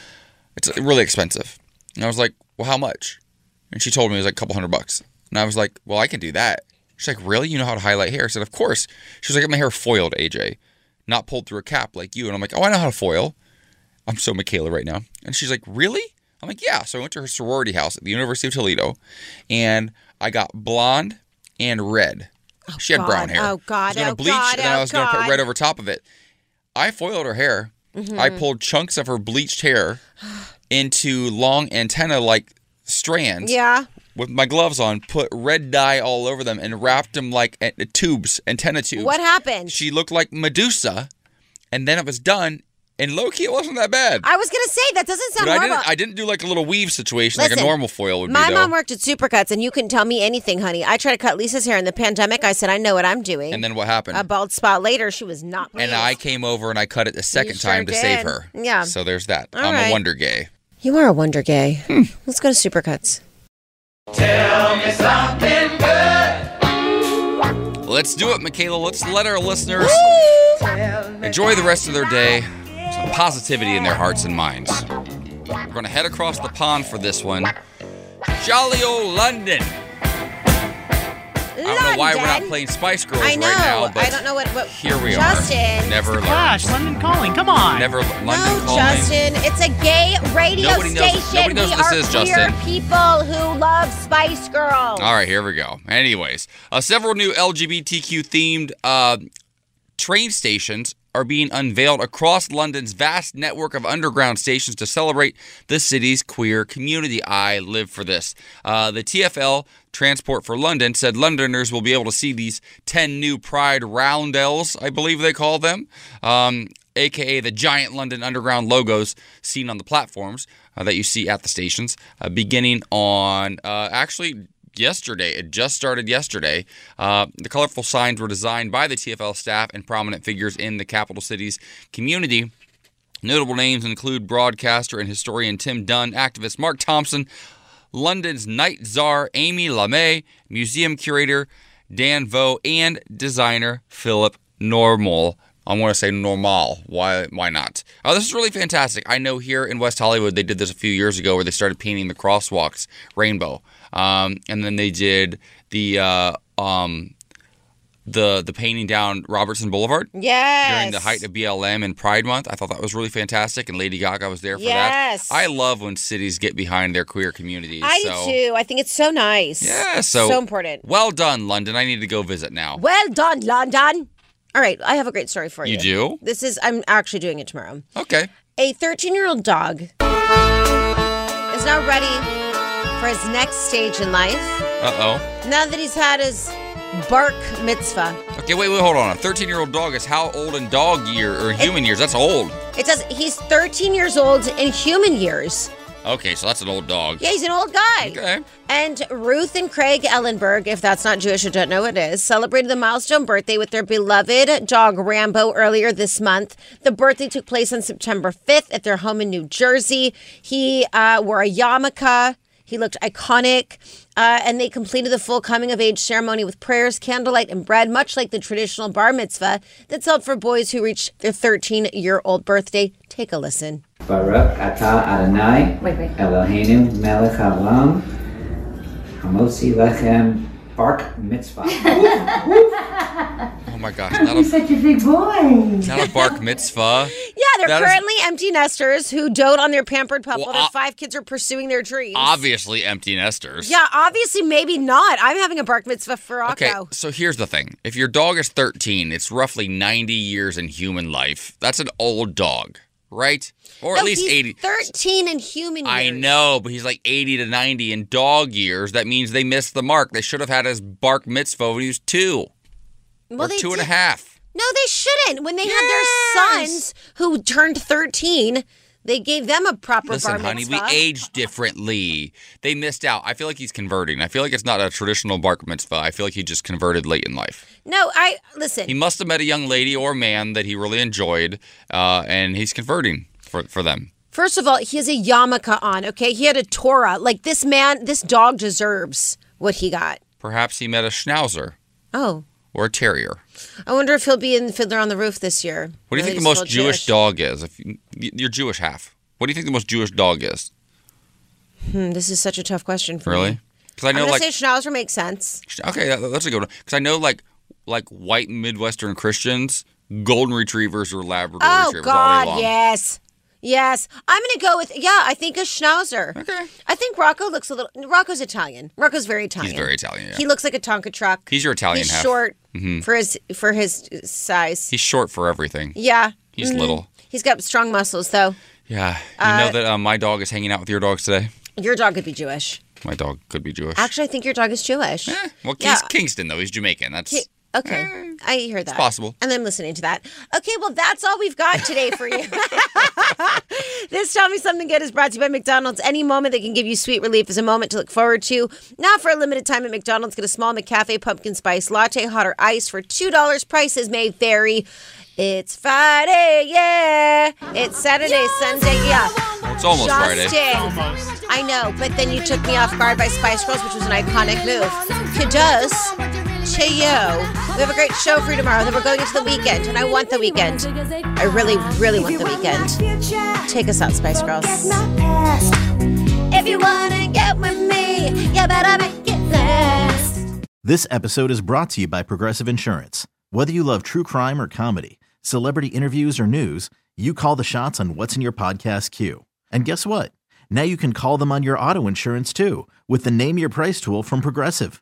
it's really expensive," and I was like, "Well, how much?" And she told me it was like a couple hundred bucks, and I was like, "Well, I can do that." She's like, "Really? You know how to highlight hair?" I said, "Of course." She was like, "I got my hair foiled, AJ, not pulled through a cap like you," and I'm like, "Oh, I know how to foil." I'm so Michaela right now. And she's like, Really? I'm like, Yeah. So I went to her sorority house at the University of Toledo and I got blonde and red. she had God. brown hair. Oh, God. I was gonna Oh, bleach God. and then I Oh, was gonna put red over top of it. I foiled her hair. Mhm. I pulled chunks of her bleached hair <sighs> into long antenna like strands Yeah. with my gloves on, put red dye all over them, and wrapped them like tubes, antenna tubes. What happened? She looked like Medusa, and then it was done. And low key, it wasn't that bad. I was gonna say that doesn't sound But I horrible. didn't. I didn't do like a little weave situation like a normal foil would My be. Though. mom worked at Supercuts, and you couldn't tell me anything, honey. I tried to cut Lisa's hair in the pandemic. I said, I know what I'm doing. and then what happened? a bald spot later, she was not. Pleased. and I came over and I cut it a second sure time to save her. Yeah. So there's that. All I'm right. a wonder gay. You are a wonder gay. Hmm. Let's go to Supercuts. Tell me something good. Let's do it, Michaela. Let's let our listeners enjoy the rest of their day. Some positivity in their hearts and minds. We're going to head across the pond for this one. Jolly old London. I don't know why we're not playing Spice Girls I know. right now, but I don't know what. what here we Justin. are. Never learned. Flash, London Calling. Come on. Never London No, calling. Justin. It's a gay radio Nobody knows- station. nobody knows we what are this is, queer Justin. people who love Spice Girls. All right, here we go. Anyways, uh, several new LGBTQ themed uh, train stations are being unveiled across London's vast network of underground stations to celebrate the city's queer community. I live for this. Uh, the TFL Transport for London said Londoners will be able to see these 10 new Pride roundels, I believe they call them, um, aka the giant London Underground logos seen on the platforms uh, that you see at the stations, uh, beginning on uh, actually yesterday. It just started yesterday. Uh, the colorful signs were designed by the TFL staff and prominent figures in the capital city's community. Notable names include broadcaster and historian Tim Dunn, activist Mark Thompson, London's night czar Amy Lamé, museum curator Dan Vo, and designer Philip Normal. I want to say normal. Why? Why not? Oh, this is really fantastic. I know here in West Hollywood they did this a few years ago, where they started painting the crosswalks rainbow, um, and then they did the uh, um, the the painting down Robertson Boulevard Yes. during the height of BLM and Pride Month. I thought that was really fantastic, and Lady Gaga was there for that. Yes. that. I love when cities get behind their queer communities. I so. do. I think it's so nice. Yeah, so so important. Well done, London. I need to go visit now. Well done, London. All right, I have a great story for you. You do? This is I'm actually doing it tomorrow. Okay. A 13-year-old dog is now ready for his next stage in life. Uh oh. Now that he's had his bark mitzvah. Okay, wait, wait, hold on. A 13 year old dog is how old in dog year or human years? That's old. It says he's 13 years old in human years. Okay, so that's an old dog. Yeah, he's an old guy. Okay. And Ruth and Craig Ellenberg, if that's not Jewish or don't know what it is, celebrated the milestone birthday with their beloved dog Rambo earlier this month. The birthday took place on September 5th at their home in New Jersey. He uh, wore a yarmulke. He looked iconic. Uh, and they completed the full coming of age ceremony with prayers, candlelight, and bread, much like the traditional bar mitzvah that's held for boys who reach their 13 year old birthday. Take a listen. Baruch atah Adonai Eloheinu melech haolam hamotzi lechem bark mitzvah. <laughs> Oh my gosh, not a, such a big boy. not a bark mitzvah. Yeah, they're That is currently empty nesters who dote on their pampered pup Well, while their uh, five kids are pursuing their dreams. obviously empty nesters. Yeah, obviously, maybe not. I'm having a bark mitzvah for Rocco. Okay, so here's the thing. If your dog is 13, it's roughly 90 years in human life. That's an old dog, right? Or at least he's 80. 13 in human years. I know, but he's like 80 to 90 in dog years. That means they missed the mark. They should have had his bark mitzvah when he was two Well, or two and a half. No, they shouldn't. When they had their sons who turned 13, they gave them a proper Listen, bar honey, we age differently. They missed out. I feel like he's converting. I feel like it's not a traditional bark mitzvah. I feel like he just converted late in life. no, I listen. He must have met a young lady or man that he really enjoyed, uh, and he's converting for, for them. First of all, he has a yarmulke on. Okay, he had a Torah. Like this man, this dog deserves what he got. Perhaps he met a schnauzer Oh, or a terrier. I wonder if he'll be in Fiddler on the Roof this year. What do you think the most full Jewish, dog is? If you, you're Jewish half, what do you think the most Jewish dog is? Hmm, this is such a tough question for Really? me. Because I know I'm like say Schnauzer makes sense. okay, that- that's a good one. Because I know like like white Midwestern Christians, golden retrievers or Labrador Oh retrievers day God, yes, yes. I'm gonna go with yeah. I think a Schnauzer. Okay. I think Rocco looks a little. Rocco's Italian. Rocco's very Italian. He's very Italian. Yeah. He looks like a Tonka truck. He's your Italian He's half. short Mhm. for his for his size. He's short for everything. yeah. He's Mhm. little. He's got strong muscles though. Yeah. You Uh, know that uh, my dog is hanging out with your dogs today. Your dog could be Jewish. My dog could be Jewish. Actually, I think your dog is Jewish. well, yeah. he's Kingston though. He's Jamaican. That's Ki- Okay, mm. I hear that. It's possible. And I'm listening to that. Okay, well, that's all we've got today for you. <laughs> this Tell Me Something Good is brought to you by McDonald's. Any moment that can give you sweet relief is a moment to look forward to. Now, for a limited time at McDonald's, get a small McCafe pumpkin spice latte, hot or iced for $2. Prices may vary. It's Friday, yeah. It's Saturday, Sunday, yeah. Well, it's almost Friday. Justin. I know, but then you took me off guard by Spice Girls, which was an iconic move. Kudos to you. We have a great show for you tomorrow. Then we're going into the weekend, and I want the weekend. I really, really want the weekend. Take us out, Spice Girls. If you wanna get with me, you better make it last. This episode is brought to you by Progressive Insurance. Whether you love true crime or comedy, celebrity interviews or news, you call the shots on what's in your podcast queue. And guess what? Now you can call them on your auto insurance too with the Name Your Price tool from Progressive.